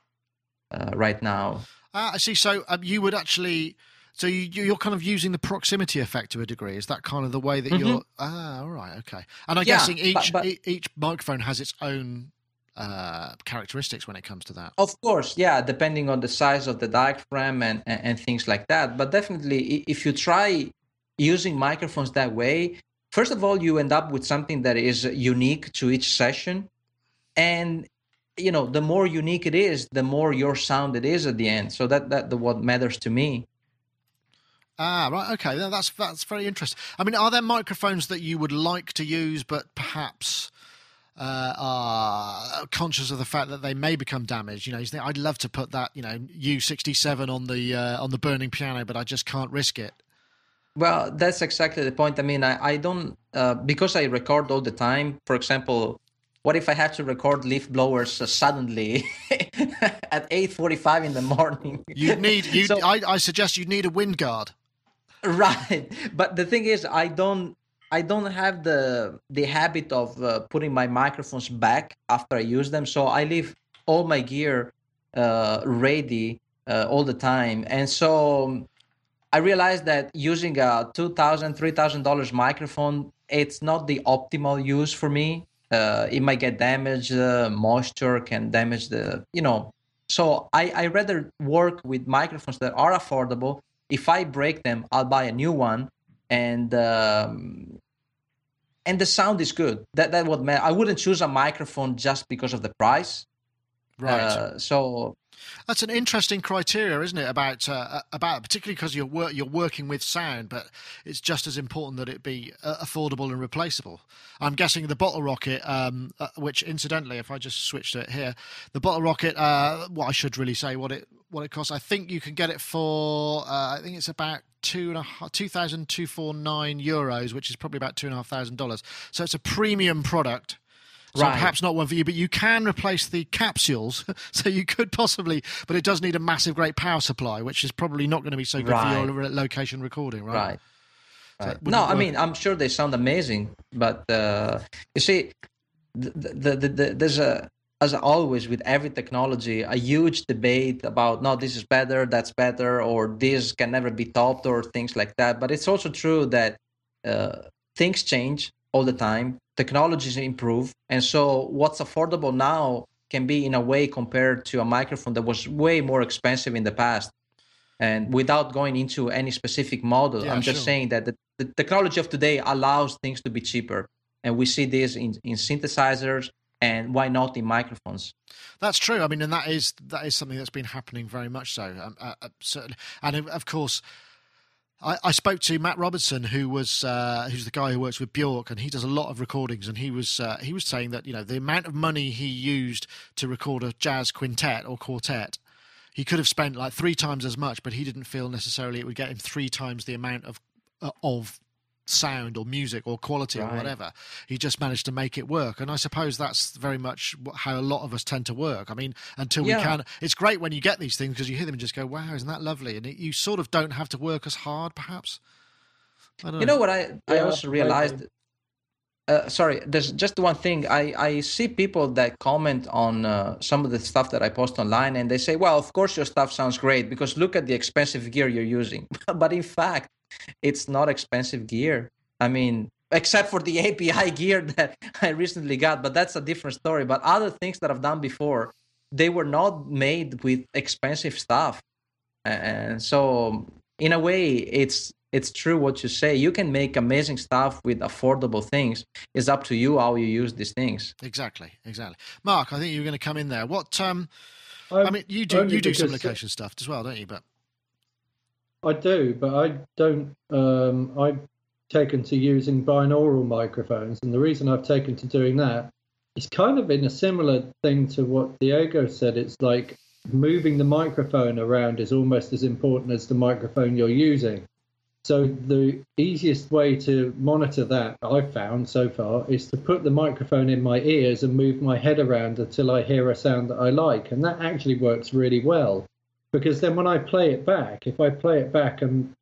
uh, right now. Ah, I see. So um, you would actually, so you, are kind of using the proximity effect to a degree. Is that kind of the way that mm-hmm. you're? Ah, all right, okay. And I'm yeah, guessing each but, but, each microphone has its own uh, characteristics when it comes to that. Of course, yeah, depending on the size of the diaphragm and, and, and things like that. But definitely, if you try using microphones that way, first of all, you end up with something that is unique to each session, and you know the more unique it is the more your sound it is at the end so that that the what matters to me ah right okay that's that's very interesting i mean are there microphones that you would like to use but perhaps uh, are conscious of the fact that they may become damaged. You know, you think I'd love to put that, you know, U67 on the uh, on the burning piano, but I just can't risk it. Well, that's exactly the point. I mean, I, I don't uh, because I record all the time. For example, what if I have to record leaf blowers uh, suddenly *laughs* at 8:45 in the morning? You need you. so, I, I suggest you need a wind guard. *laughs* Right, but the thing is, I don't. I don't have the the habit of uh, putting my microphones back after I use them, so I leave all my gear uh, ready uh, all the time, and so I realized that using a two thousand, three thousand dollars microphone, it's not the optimal use for me uh, it might get damaged uh, moisture can damage the you know. So I, I rather work with microphones that are affordable. If i break them i'll buy a new one and um, and the sound is good. That that would matter i wouldn't choose a microphone just because of the price. Right. Uh, so that's an interesting criteria, isn't it? About uh, about particularly because you're wor- you're working with sound, but it's just as important that it be uh, affordable and replaceable. I'm guessing the bottle rocket, um, uh, which incidentally, if I just switch to it here, the bottle rocket. Uh, what I should really say what it what it costs. I think you can get it for. Uh, I think it's about two and a half, two thousand two four nine euros, which is probably about two and a half thousand dollars. So it's a premium product. So right. perhaps not one for you, but you can replace the capsules. *laughs* so you could possibly, but it does need a massive, great power supply, which is probably not going to be so good right. for your location recording, right? Right. So no, I mean, I'm sure they sound amazing, but uh, you see, the, the, the, the, there's a, as always with every technology, a huge debate about no, this is better, that's better, or this can never be topped, or things like that. But it's also true that uh, things change all the time technologies improve. And so what's affordable now can be in a way compared to a microphone that was way more expensive in the past. And without going into any specific model yeah, i'm just saying that the, the, technology of today allows things to be cheaper. And we see this in, in synthesizers and why not in microphones. That's true. I mean and that is that is something that's been happening very much so um, uh, uh, certainly. And of course I, I, spoke to Matt Robertson, who was uh, who's the guy who works with Bjork, and he does a lot of recordings. And he was uh, he was saying that you know the amount of money he used to record a jazz quintet or quartet, he could have spent like three times as much, but he didn't feel necessarily it would get him three times the amount of uh, of sound or music or quality right. or whatever. He just managed to make it work. And I suppose that's very much how a lot of us tend to work. I mean, until yeah. we can, it's great when you get these things because you hear them and just go, wow, isn't that lovely? And it, you sort of don't have to work as hard, perhaps. you know. know what I, I also realized? Uh, sorry, there's just one thing. I, I see people that comment on uh, some of the stuff that I post online and they say, well, of course your stuff sounds great because look at the expensive gear you're using. *laughs* but in fact, it's not expensive gear. I mean, except for the *laughs* API gear that I recently got, but that's a different story. But other things that I've done before, they were not made with expensive stuff. And so in a way it's it's true what you say. You can make amazing stuff with affordable things. It's up to you how you use these things. Exactly, exactly. Mark, I think you're going to come in there. What um I mean, you do you do some location stuff as well, don't you? But I do, but I don't. Um, I've taken to using binaural microphones, and the reason I've taken to doing that is kind of in a similar thing to what Diego said. It's like moving the microphone around is almost as important as the microphone you're using. So the easiest way to monitor that I've found so far is to put the microphone in my ears and move my head around until I hear a sound that I like, and that actually works really well because then when I play it back, if I play it back and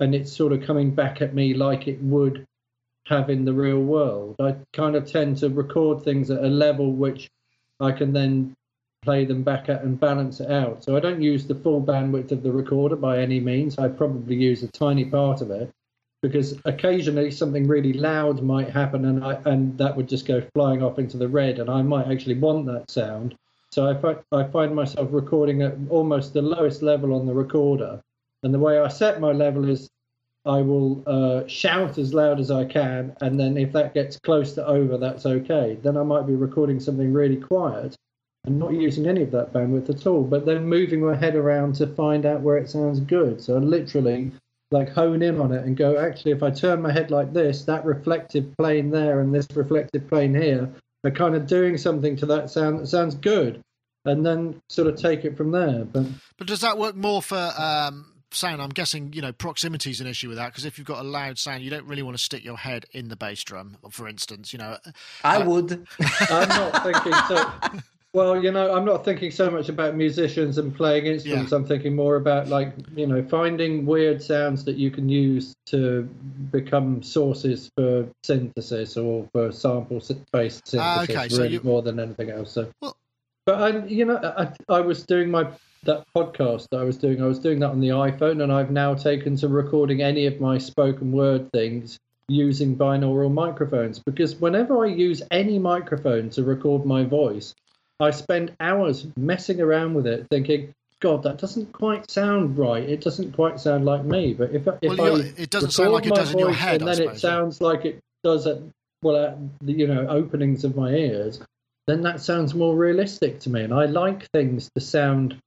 and it's sort of coming back at me like it would have in the real world, I kind of tend to record things at a level which I can then play them back at and balance it out. So I don't use the full bandwidth of the recorder by any means. I probably use a tiny part of it because occasionally something really loud might happen and I and that would just go flying off into the red and I might actually want that sound. So I find, I find myself recording at almost the lowest level on the recorder. And the way I set my level is I will uh, shout as loud as I can. And then if that gets close to over, that's okay. Then I might be recording something really quiet and not using any of that bandwidth at all, but then moving my head around to find out where it sounds good. So I literally like hone in on it and go, actually, if I turn my head like this, that reflective plane there and this reflective plane here are kind of doing something to that sound that sounds good and then sort of take it from there. But but does that work more for um, sound? I'm guessing you know proximity is an issue with that because if you've got a loud sound, you don't really want to stick your head in the bass drum, for instance. You know, I uh, would. *laughs* I'm not thinking so. Well, you know, I'm not thinking so much about musicians and playing instruments. Yeah. I'm thinking more about like, you know, finding weird sounds that you can use to become sources for synthesis or for sample-based synthesis, uh, okay. so really you... more than anything else. So, well, but I, you know, I, I was doing my that podcast that I was doing. I was doing that on the iPhone, and I've now taken to recording any of my spoken word things using binaural microphones because whenever I use any microphone to record my voice, I spend hours messing around with it, thinking, God, that doesn't quite sound right. It doesn't quite sound like me. But if, if well, I it doesn't sound like it does in your head, and then suppose, it sounds like it does at well at the you know openings of my ears, then that sounds more realistic to me. And I like things to sound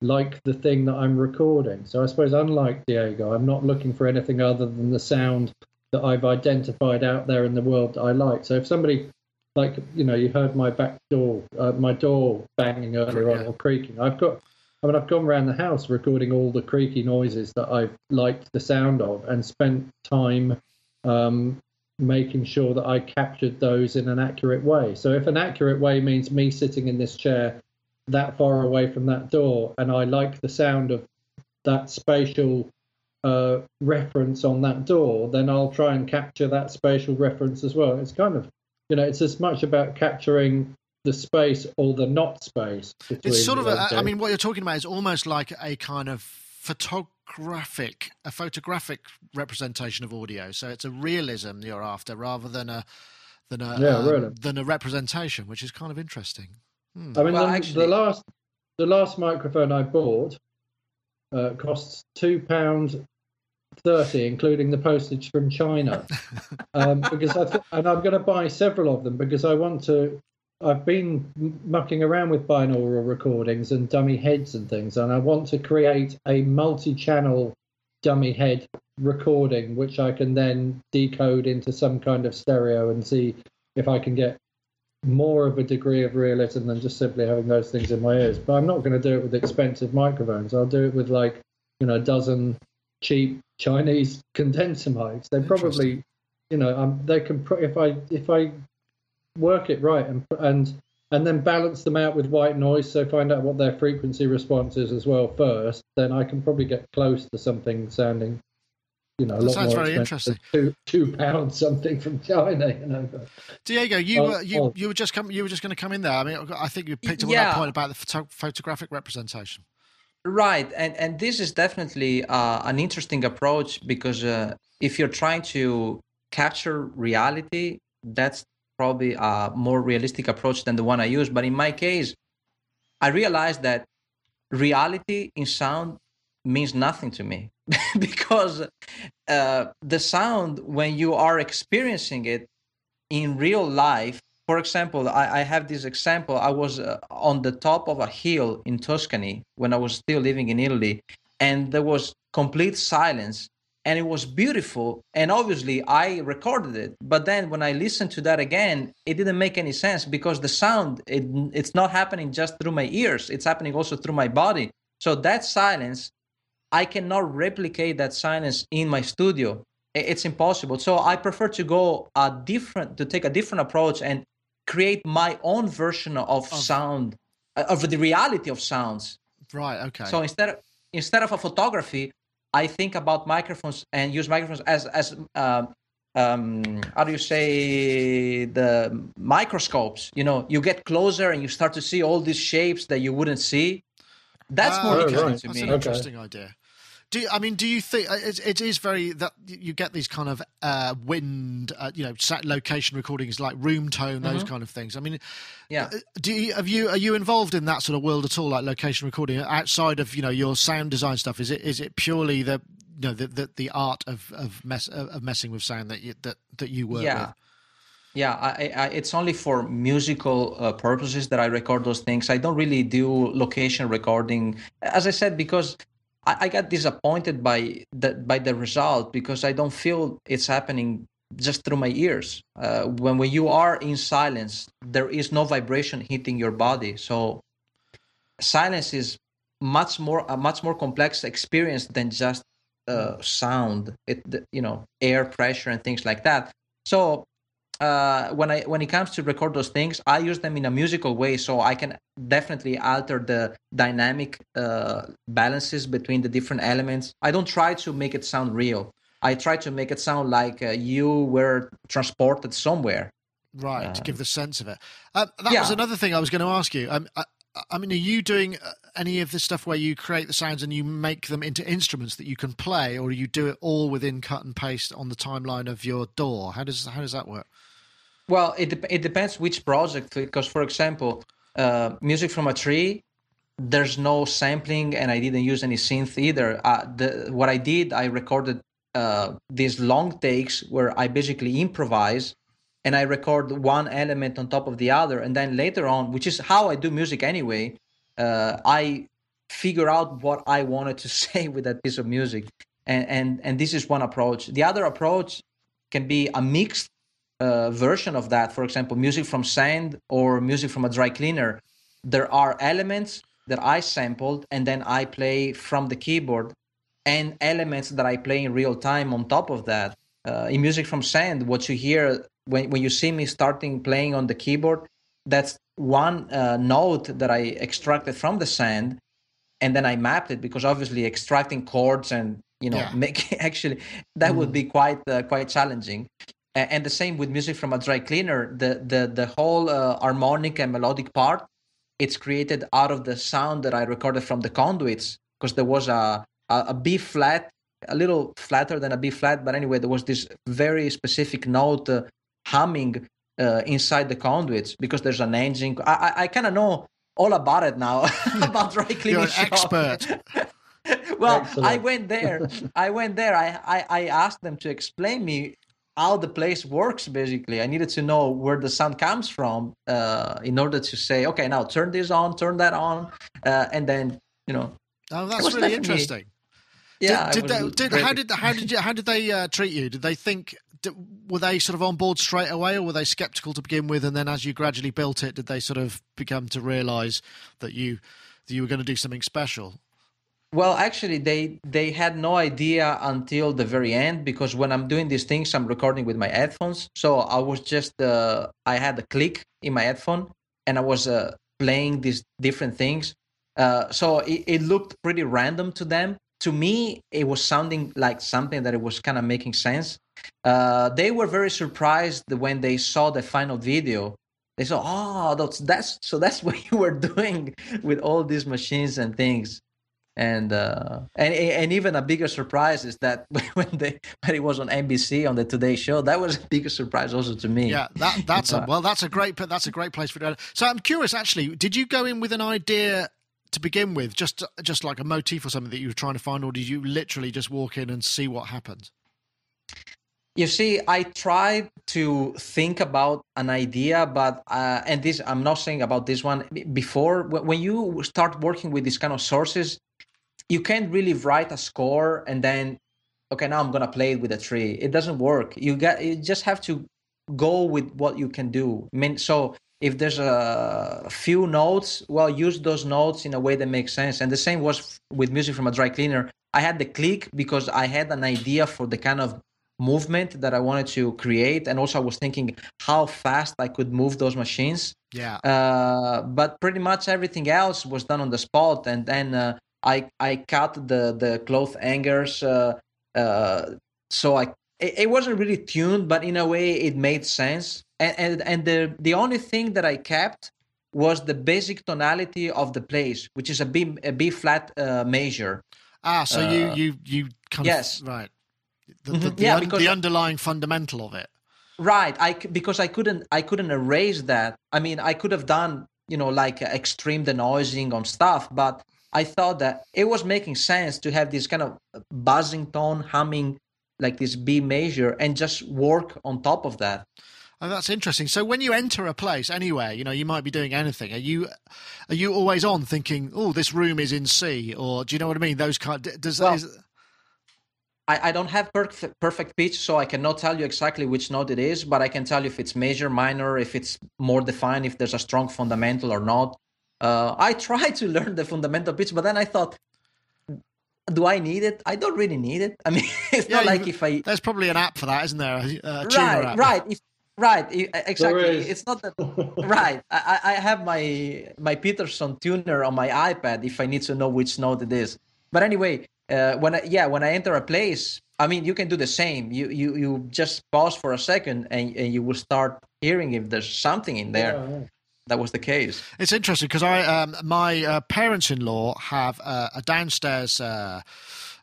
like the thing that I'm recording. So I suppose, unlike Diego, I'm not looking for anything other than the sound that I've identified out there in the world that I like. So if somebody, like, you know, you heard my back door, uh, my door banging earlier on or creaking, I've got. I mean, I've gone around the house recording all the creaky noises that I've liked the sound of and spent time um, making sure that I captured those in an accurate way. So if an accurate way means me sitting in this chair that far away from that door, and I like the sound of that spatial uh, reference on that door, then I'll try and capture that spatial reference as well. It's kind of, you know, it's as much about capturing the space or the not space. It's sort of, a, I mean, what you're talking about is almost like a kind of photographic, a photographic representation of audio. So it's a realism you're after rather than a than a yeah, um, really. than a representation, which is kind of interesting. Hmm. I mean, well, the, actually... the, last the last microphone I bought uh, costs two pound thirty, including the postage from China, *laughs* um, because I th- and I'm going to buy several of them because I want to I've been mucking around with binaural recordings and dummy heads and things, and I want to create a multi-channel dummy head recording, which I can then decode into some kind of stereo and see if I can get more of a degree of realism than just simply having those things in my ears. But I'm not going to do it with expensive microphones. I'll do it with like you know a dozen cheap Chinese condenser mics. They probably, you know, um, they can if I if I work it right and and and then balance them out with white noise, so find out what their frequency response is as well first. Then I can probably get close to something sounding you know, a that sounds very interesting. Two two pounds something from China, you know. But, Diego, you were you you were just come, you were just going to come in there. I mean, I think you picked up yeah. on that point about the photo- photographic representation. Right, and and this is definitely uh, an interesting approach because uh, if you're trying to capture reality, that's probably a more realistic approach than the one I use. But in my case, I realized that reality in sound means nothing to me *laughs* because uh, the sound when you are experiencing it in real life for example I, I have this example i was uh, on the top of a hill in tuscany when i was still living in italy and there was complete silence and it was beautiful and obviously i recorded it but then when i listened to that again it didn't make any sense because the sound it, it's not happening just through my ears it's happening also through my body so that silence I cannot replicate that silence in my studio. It's impossible. So I prefer to go a different, to take a different approach and create my own version of, of sound, uh, of the reality of sounds. Right. Okay. So instead of instead of a photography, I think about microphones and use microphones as as uh, um, how do you say the microscopes? You know, you get closer and you start to see all these shapes that you wouldn't see. That's more okay. interesting to That's me. An interesting okay. idea. Do you, I mean? Do you think uh, it, it is very that you get these kind of uh, wind, uh, you know, location recordings like room tone, those mm-hmm. kind of things? I mean, yeah. Uh, do you have you are you involved in that sort of world at all, like location recording outside of you know your sound design stuff? Is it is it purely the you know the the, the art of of mess of messing with sound that you that that you work yeah. with? Yeah, I, I, it's only for musical uh, purposes that I record those things. I don't really do location recording, as I said, because I, I got disappointed by the by the result because I don't feel it's happening just through my ears. Uh, when when you are in silence, there is no vibration hitting your body. So silence is much more a much more complex experience than just uh, sound. It you know air pressure and things like that. So uh, when I when it comes to record those things, I use them in a musical way, so I can definitely alter the dynamic uh, balances between the different elements. I don't try to make it sound real. I try to make it sound like uh, you were transported somewhere. Right, to give uh, the sense of it. Uh, that yeah. was another thing I was going to ask you. Um, I, I mean, are you doing uh, any of this stuff where you create the sounds and you make them into instruments that you can play, or you do it all within cut and paste on the timeline of your DAW? How does how does that work? Well, it it depends which project. Because, for example, uh, music from a tree, there's no sampling, and I didn't use any synth either. Uh, the what I did, I recorded uh, these long takes where I basically improvise, and I record one element on top of the other, and then later on, which is how I do music anyway, uh, I figure out what I wanted to *laughs* say with that piece of music, and and and this is one approach. The other approach can be a mixed uh, version of that, for example, music from sand or music from a dry cleaner, there are elements that I sampled and then I play from the keyboard and elements that I play in real time on top of that. Uh, in music from sand, what you hear when, when you see me starting playing on the keyboard, that's one uh, note that I extracted from the sand and then I mapped it because obviously extracting chords and you know yeah. *laughs* making actually that mm. would be quite uh, quite challenging and the same with music from a dry cleaner. The the the whole uh, harmonic and melodic part it's created out of the sound that i recorded from the conduits because there was a, a, a b flat a little flatter than a b flat but anyway there was this very specific note uh, humming uh, inside the conduits because there's an engine. I i, I kind of know all about it now *laughs* about dry cleaning *laughs* you're an expert. *laughs* Well Excellent. i went there. I went there. I, I i asked them to explain me how the place works basically i needed to know where the sound comes from uh, in order to say okay now turn this on turn that on uh, and then you know oh that's really interesting yeah. Did, did they, did, how did how did you, how did they uh, treat you? Did they think did, were they sort of on board straight away, or were they skeptical to begin with, and then as you gradually built it, did they sort of become to realise that you that you were going to do something special? Well, actually, they they had no idea until the very end because when I'm doing these things, I'm recording with my headphones. So I was just uh, I had a click in my headphone, and I was uh, playing these different things. Uh, so it, it looked pretty random to them. To me, it was sounding like something that it was kind of making sense. Uh, they were very surprised when they saw the final video. They saw, oh, that's that's so that's *laughs* what you were doing with all these machines and things and uh, and and even a bigger surprise is that *laughs* when they when it was on NBC on the Today Show, that was a bigger surprise also to me. Yeah, that *laughs* that's a well, that's a great that's a great place for it. So I'm curious, actually, did you go in with an idea to begin with, just just like a motif or something that you were trying to find, or did you literally just walk in and see what happened? You see, I tried to think about an idea, but uh, and this I'm not saying about this one before. When you start working with these kind of sources, you can't really write a score and then okay now i'm gonna play it with a tree it doesn't work. You got you just have to go with what you can do. I mean so if there's a few notes well use those notes in a way that makes sense. And the same was with music from a dry cleaner. I had the click because i had an idea for the kind of movement that i wanted to create. And also i was thinking how fast i could move those machines. Yeah. Uh, but pretty much everything else was done on the spot. And then uh, I I cut the the cloth hangers, uh, uh, so I it, it, wasn't really tuned, but in a way it made sense. And and and the the only thing that I kept was the basic tonality of the place, which is a B a B flat uh, major. Ah, so you uh, you you kind yes. of right. The, the, the, yeah, un, the underlying fundamental of it. Right, I because I couldn't I couldn't erase that. I mean, I could have done you know like extreme denoising on stuff, but I thought that it was making sense to have this kind of buzzing tone, humming, like this B major, and just work on top of that. Oh, that's interesting. So when you enter a place anywhere, you know, you might be doing anything. Are you are you always on thinking, "Oh, this room is in C," or do you know what I mean? Those kind. Does well, is... I, I don't have perfect perfect pitch, so I cannot tell you exactly which note it is, but I can tell you if it's major, minor, if it's more defined, if there's a strong fundamental or not. Uh, I tried to learn the fundamental pitch, but then I thought, do I need it? I don't really need it. I mean, *laughs* it's yeah, not like if I. There's probably an app for that, isn't there? Uh, right, app. right. If, right, exactly. It's not that. *laughs* right. I, I have my my Peterson tuner on my iPad if I need to know which note it is. But anyway, uh, when I, yeah, when I enter a place, I mean, you can do the same. You you you just pause for a second and, and you will start hearing if there's something in there. Yeah, yeah that was the case. It's interesting because I, um, my uh, parents-in-law have uh, a downstairs, uh,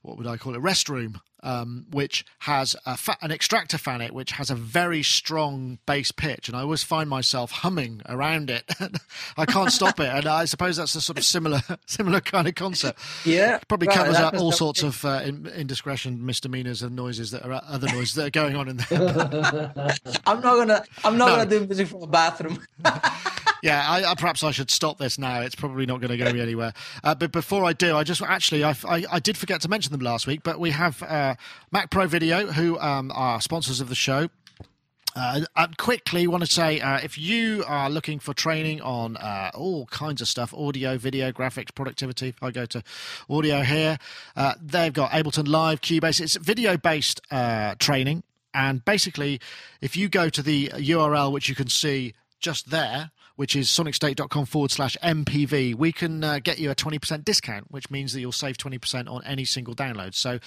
what would I call it, restroom, um, which has fa- an extractor fan it, which has a very strong bass pitch, and I always find myself humming around it. *laughs* I can't stop it, and I suppose that's a sort of similar, *laughs* similar kind of concept. Yeah, probably right, covers up all sorts of uh, indiscretion, misdemeanors, and noises that are other noises that are going on in there. *laughs* I'm not gonna, I'm not no. gonna do music from a bathroom yeah, I, I, perhaps I should stop this now. It's probably not going to go anywhere. Uh, but before I do, I just actually I, I, I, did forget to mention them last week, but we have uh, Mac Pro Video, who um, are sponsors of the show. Uh, I quickly want to say uh, if you are looking for training on uh, all kinds of stuff audio, video, graphics, productivity, if I go to audio here, uh, they've got Ableton Live, Cubase. It's video based uh, training. And basically, if you go to the URL, which you can see just there, which is sonicstate.com forward slash MPV, we can uh, get you a 20% discount, which means that you'll save 20% on any single download. So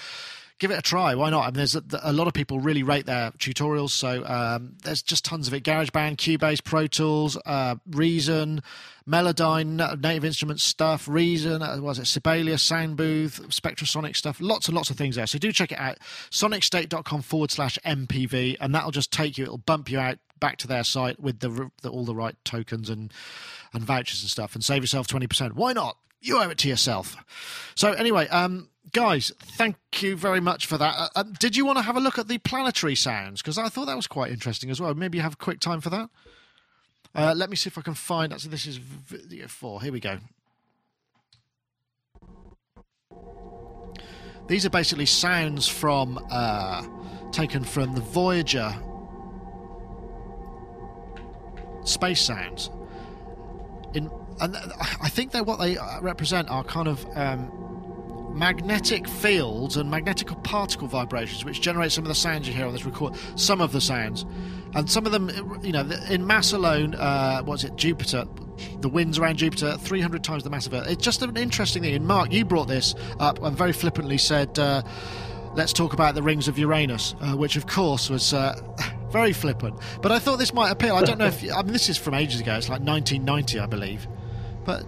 give it a try. Why not? I mean, there's a, a lot of people really rate their tutorials. So um, there's just tons of it GarageBand, Cubase, Pro Tools, uh, Reason, Melodyne, Native Instruments stuff, Reason, uh, was it Sibelius, Soundbooth, Spectrasonic stuff, lots and lots of things there. So do check it out. Sonicstate.com forward slash MPV, and that'll just take you, it'll bump you out back to their site with the, the, all the right tokens and and vouchers and stuff, and save yourself twenty percent. Why not? You owe it to yourself. So anyway, um, guys, thank you very much for that. Uh, uh, did you want to have a look at the planetary sounds? Because I thought that was quite interesting as well. Maybe you have a quick time for that. Uh, let me see if I can find. that. So this is video four. Here we go. these are basically sounds from uh, taken from the Voyager space sounds. In and I think that what they represent are kind of um, magnetic fields and magnetic particle vibrations, which generate some of the sounds you hear on this record. Some of the sounds, and some of them, you know, in mass alone, uh, what's it, Jupiter? The winds around Jupiter, 300 times the mass of Earth. It's just an interesting thing. And Mark, you brought this up and very flippantly said, uh, let's talk about the rings of Uranus, uh, which of course was uh, *laughs* very flippant. But I thought this might appeal. I don't know if, I mean, this is from ages ago. It's like 1990, I believe. But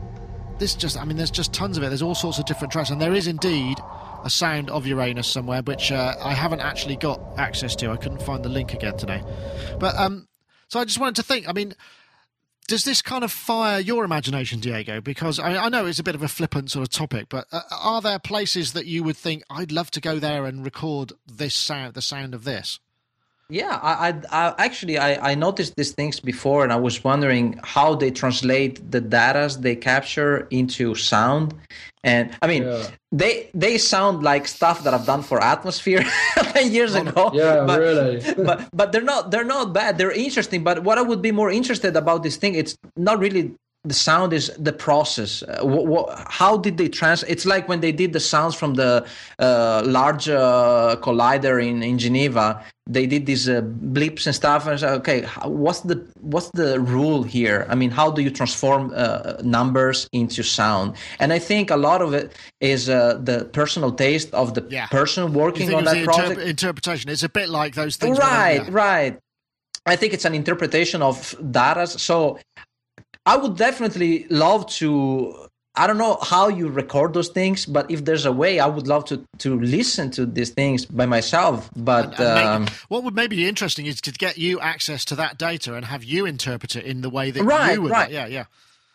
this just, I mean, there's just tons of it. There's all sorts of different tracks, and there is indeed a sound of Uranus somewhere, which uh, I haven't actually got access to. I couldn't find the link again today. But um, so I just wanted to think. I mean, does this kind of fire your imagination, Diego? Because I, I know it's a bit of a flippant sort of topic, but uh, are there places that you would think I'd love to go there and record this sound, the sound of this? Yeah, I, I, I, actually I, I noticed these things before, and I was wondering how they translate the data they capture into sound. And I mean, yeah. they they sound like stuff that I've done for Atmosphere *laughs* ten years ago. Yeah, but, really. *laughs* *laughs* but but they're not they're not bad. They're interesting. But what I would be more interested about this thing, it's not really the sound is the process. Uh, wh- wh- how did they trans? It's like when they did the sounds from the uh, large uh, collider in, in Geneva. They did these uh, blips and stuff. And said, okay, what's the what's the rule here? I mean, how do you transform uh, numbers into sound? And I think a lot of it is uh, the personal taste of the yeah. person working on that project. Interpretation. It's a bit like those things. Right, right. I think it's an interpretation of data. So I would definitely love to. I don't know how you record those things, but if there's a way, I would love to to listen to these things by myself. But and, and um, maybe, what would maybe be interesting is to get you access to that data and have you interpret it in the way that right, you would. Right. Yeah, yeah.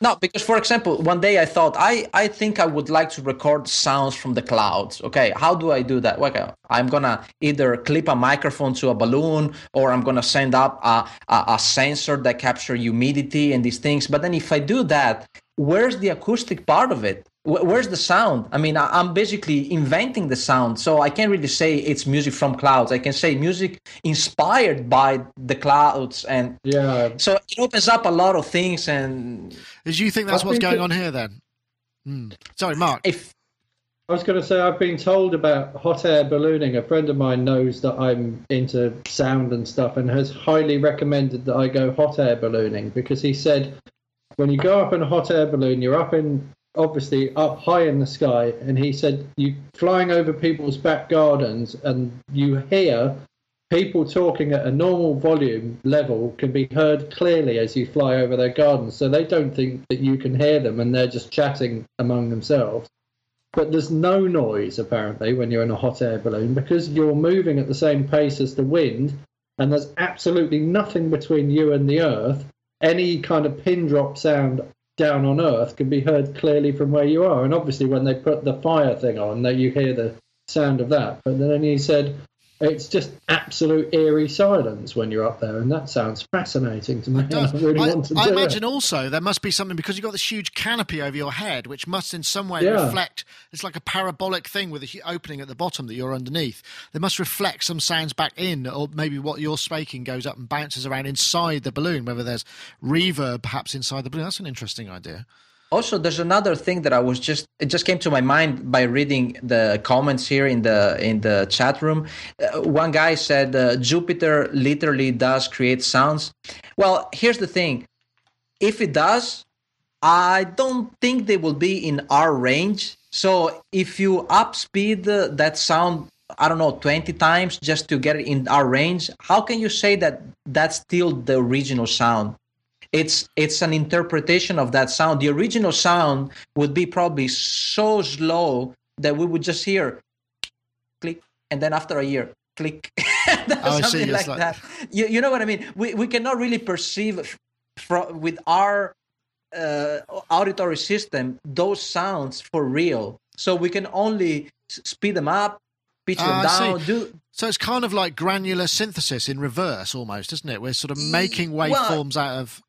No, because for example, one day I thought I I think I would like to record sounds from the clouds. Okay, how do I do that? Okay, I'm gonna either clip a microphone to a balloon, or I'm gonna send up a, a, a sensor that capture humidity and these things. But then if I do that, where's the acoustic part of it? Where's the sound? I mean i'm basically inventing the sound so i can't really say it's music from clouds. I can say music inspired by the clouds and yeah. So it opens up a lot of things and as you think that's I what's think going on here then? Mm. sorry mark. If I was going to say, I've been told about hot air ballooning. A friend of mine knows that I'm into sound and stuff and has highly recommended that I go hot air ballooning because he said when you go up in a hot air balloon, you're up in obviously up high in the sky, and he said you flying over people's back gardens, and you hear people talking at a normal volume level can be heard clearly as you fly over their gardens. So they don't think that you can hear them, and they're just chatting among themselves. But there's no noise apparently when you're in a hot air balloon because you're moving at the same pace as the wind, and there's absolutely nothing between you and the earth. Any kind of pin drop sound down on Earth can be heard clearly from where you are. And obviously, when they put the fire thing on, that you hear the sound of that. But then he said it's just absolute eerie silence when you're up there, and that sounds fascinating to me. I really I, want to I imagine it. also there must be something because you've got this huge canopy over your head, which must in some way yeah. reflect. It's like a parabolic thing with an opening at the bottom that you're underneath. They must reflect some sounds back in, or maybe what you're speaking goes up and bounces around inside the balloon. Whether there's reverb perhaps inside the balloon. That's an interesting idea also there's another thing that i was just it just came to my mind by reading the comments here in the in the chat room uh, one guy said uh, jupiter literally does create sounds well here's the thing if it does i don't think they will be in our range so if you upspeed uh, that sound I don't know, 20 times just to get it in our range. How can you say that that's still the original sound? It's it's an interpretation of that sound. The original sound would be probably so slow that we would just hear click and then after a year click. *laughs* Oh, something like, that. You, you know what i mean? We, we cannot really perceive from, with our uh, auditory system those sounds for real. So we can only speed them up pitch them uh, down do so it's kind of like granular synthesis in reverse almost isn't it? We're sort of making waveforms well, out of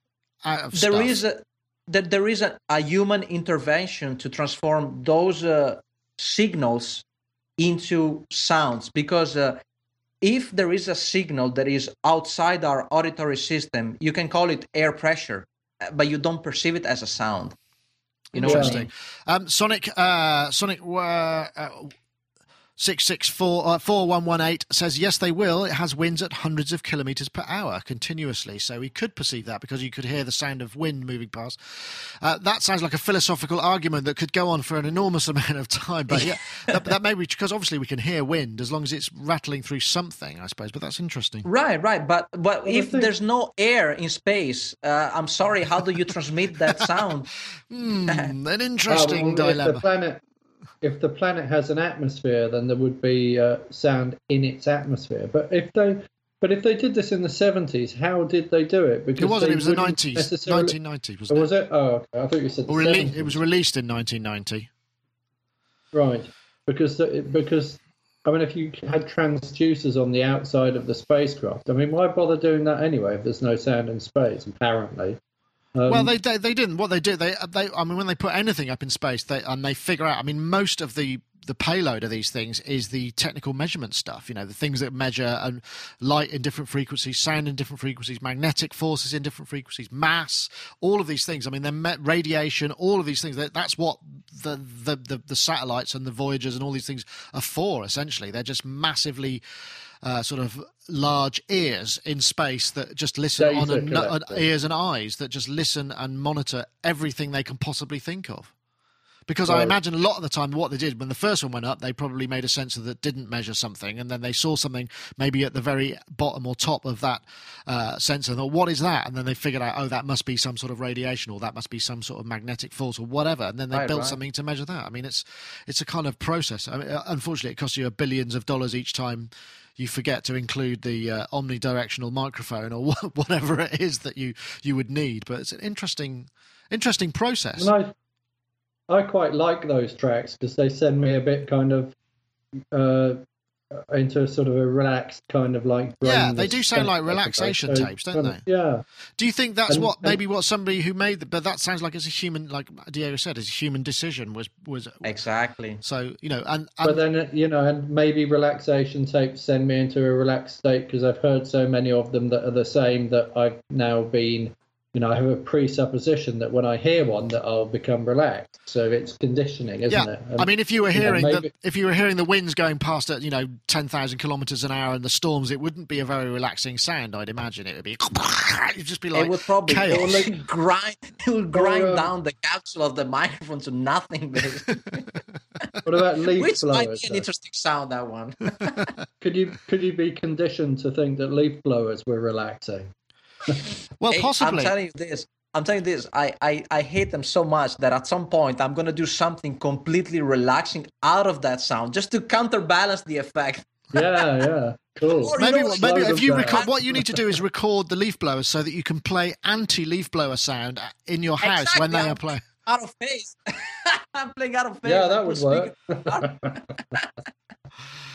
there stuff. is a that there is a, a, human intervention to transform those uh, signals into sounds because uh, if there is a signal that is outside our auditory system, you can call it air pressure, uh, but you don't perceive it as a sound. You know Interesting. I mean? um, Sonic, uh, Sonic, uh, uh 664 uh, 4118 says yes they will. It has winds at hundreds of kilometers per hour continuously. So we could perceive that because you could hear the sound of wind moving past. Uh, that sounds like a philosophical argument that could go on for an enormous *laughs* amount of time but yeah that, that may be because obviously we can hear wind as long as it's rattling through something i suppose but that's interesting. Right right but but if there's no air in space uh, i'm sorry how do you transmit that *laughs* sound? Mm, an *laughs* interesting well, dilemma. the planet if the planet has an atmosphere, then there would be uh, sound in its atmosphere. But if they but if they did this in the 70s, how did they do it? Because it wasn't. It was the 90s, 1990. Wasn't oh, was it? Oh, okay. I thought you said rele- It was released in 1990. Right, because because I mean, if you had transducers on the outside of the spacecraft, I mean, why bother doing that anyway if there's no sound in space? Apparently. Um, well, they, they, they didn't. What they did, they they I mean, when they put anything up in space, they and they figure out. I mean, most of the the payload of these things is the technical measurement stuff. You know, the things that measure and light in different frequencies, sound in different frequencies, magnetic forces in different frequencies, mass, all of these things. I mean, they're radiation, all of these things. That's what the, the the the satellites and the Voyagers and all these things are for. Essentially, they're just massively uh, sort of large ears in space that just listen on and, uh, ears and eyes that just listen and monitor everything they can possibly think of. Because right. I imagine a lot of the time, what they did when the first one went up, they probably made a sensor that didn't measure something, and then they saw something maybe at the very bottom or top of that uh, sensor. And thought, "What is that?" And then they figured out, "Oh, that must be some sort of radiation, or that must be some sort of magnetic force, or whatever." And then they right, built right. something to measure that. I mean, it's it's a kind of process. I mean, uh, unfortunately, it costs you billions of dollars each time you forget to include the uh, omnidirectional microphone or *laughs* whatever it is that you you would need. But it's an interesting interesting process. I, I quite like those tracks because they send me a bit kind of uh, into a sort of a relaxed kind of like yeah they do sound like relaxation so, tapes don't they? yeah. Do you think that's and, what maybe what somebody who made the, but that sounds like it's a human like diego said it's a human decision was was exactly. So you know and, and but then uh, you know and maybe relaxation tapes send me into a relaxed state because i've heard so many of them that are the same that i've now been you know, I have a presupposition that when I hear one, that I'll become relaxed. So it's conditioning, isn't yeah. it? And, I mean, if you were hearing you know, maybe... the, if you were hearing the winds going past at you know ten thousand kilometers an hour and the storms, it wouldn't be a very relaxing sound. I'd imagine it would be. *laughs* It'd just be like it would probably chaos. *laughs* It would like grind. It would grind or, um, down the capsule of the microphone to nothing. *laughs* what about leaf Which blowers? might be an interesting sound. That one. could you could you be conditioned to think that leaf blowers were relaxing? *laughs* well, hey, possibly. I'm telling you this. I'm telling you this. I, I, I hate them so much that at some point I'm gonna do something completely relaxing out of that sound just to counterbalance the effect. yeah, yeah. Cool. maybe, maybe if you record, what you need to do is record the leaf blowers so that you can play anti-leaf blower sound in your house exactly. when they are playing. Out of phase. *laughs* I'm playing out of phase. Yeah, that would work. *laughs*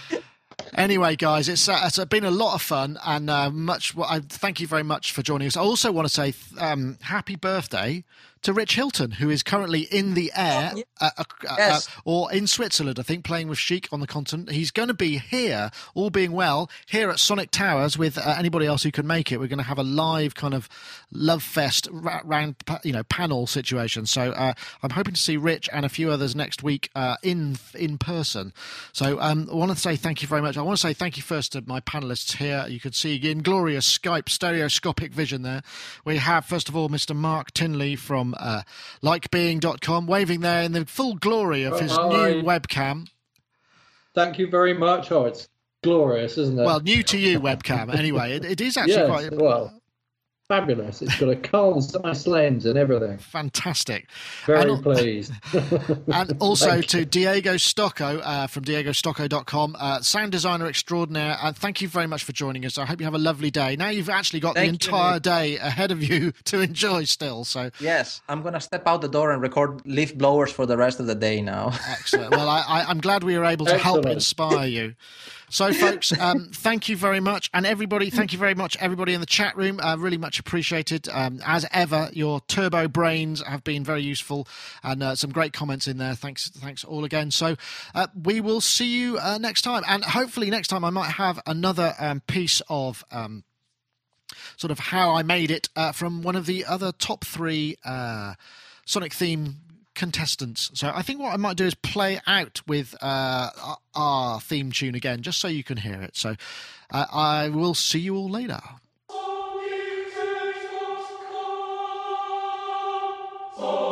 Anyway, guys, it's, uh, it's been a lot of fun and uh, much. I thank you very much for joining us. I also want to say um, happy birthday to Rich Hilton, who is currently in the air, oh, uh, uh, uh, yes. or in Switzerland, I think, playing with Chic on the continent. He's going to be here, all being well, here at Sonic Towers with uh, anybody else who can make it. We're going to have a live kind of love fest round, you know, panel situation. So uh, I'm hoping to see Rich and a few others next week uh, in in person. So um, I want to say thank you very much. I want to say thank you first to my panelists here. You can see in glorious Skype stereoscopic vision there. We have first of all Mr. Mark Tinley from uh, likebeing.com, waving there in the full glory of his new webcam. Thank you very much. Oh, it's glorious, isn't it? Well, new to you webcam. Anyway, it, it is actually yes, quite. Well, fabulous. It's got a Carl Zeiss *laughs* lens and everything. Fantastic. Very and, pleased. *laughs* and *laughs* also to Diego Stocco uh, from diegostocco.com, uh, sound designer extraordinaire. And thank you very much for joining us. I hope you have a lovely day. Now you've actually got thank the entire you. day ahead of you to enjoy still. So Yes, I'm going to step out the door and record leaf blowers for the rest of the day now. Excellent. Well, I, am glad we were able to Excellent. help inspire you. So, folks, um, thank you very much, and everybody, thank you very much, everybody in the chat room. Uh, really much appreciated. Um, as ever, your turbo brains have been very useful, and uh, some great comments in there. Thanks, thanks all again. So, uh, we will see you uh, next time, and hopefully next time I might have another um, piece of. Um, sort of how I made it uh, from one of the other top three uh, Sonic theme contestants. So I think what I might do is play out with uh, our theme tune again, just so you can hear it. So uh, I will see you all later. Oh.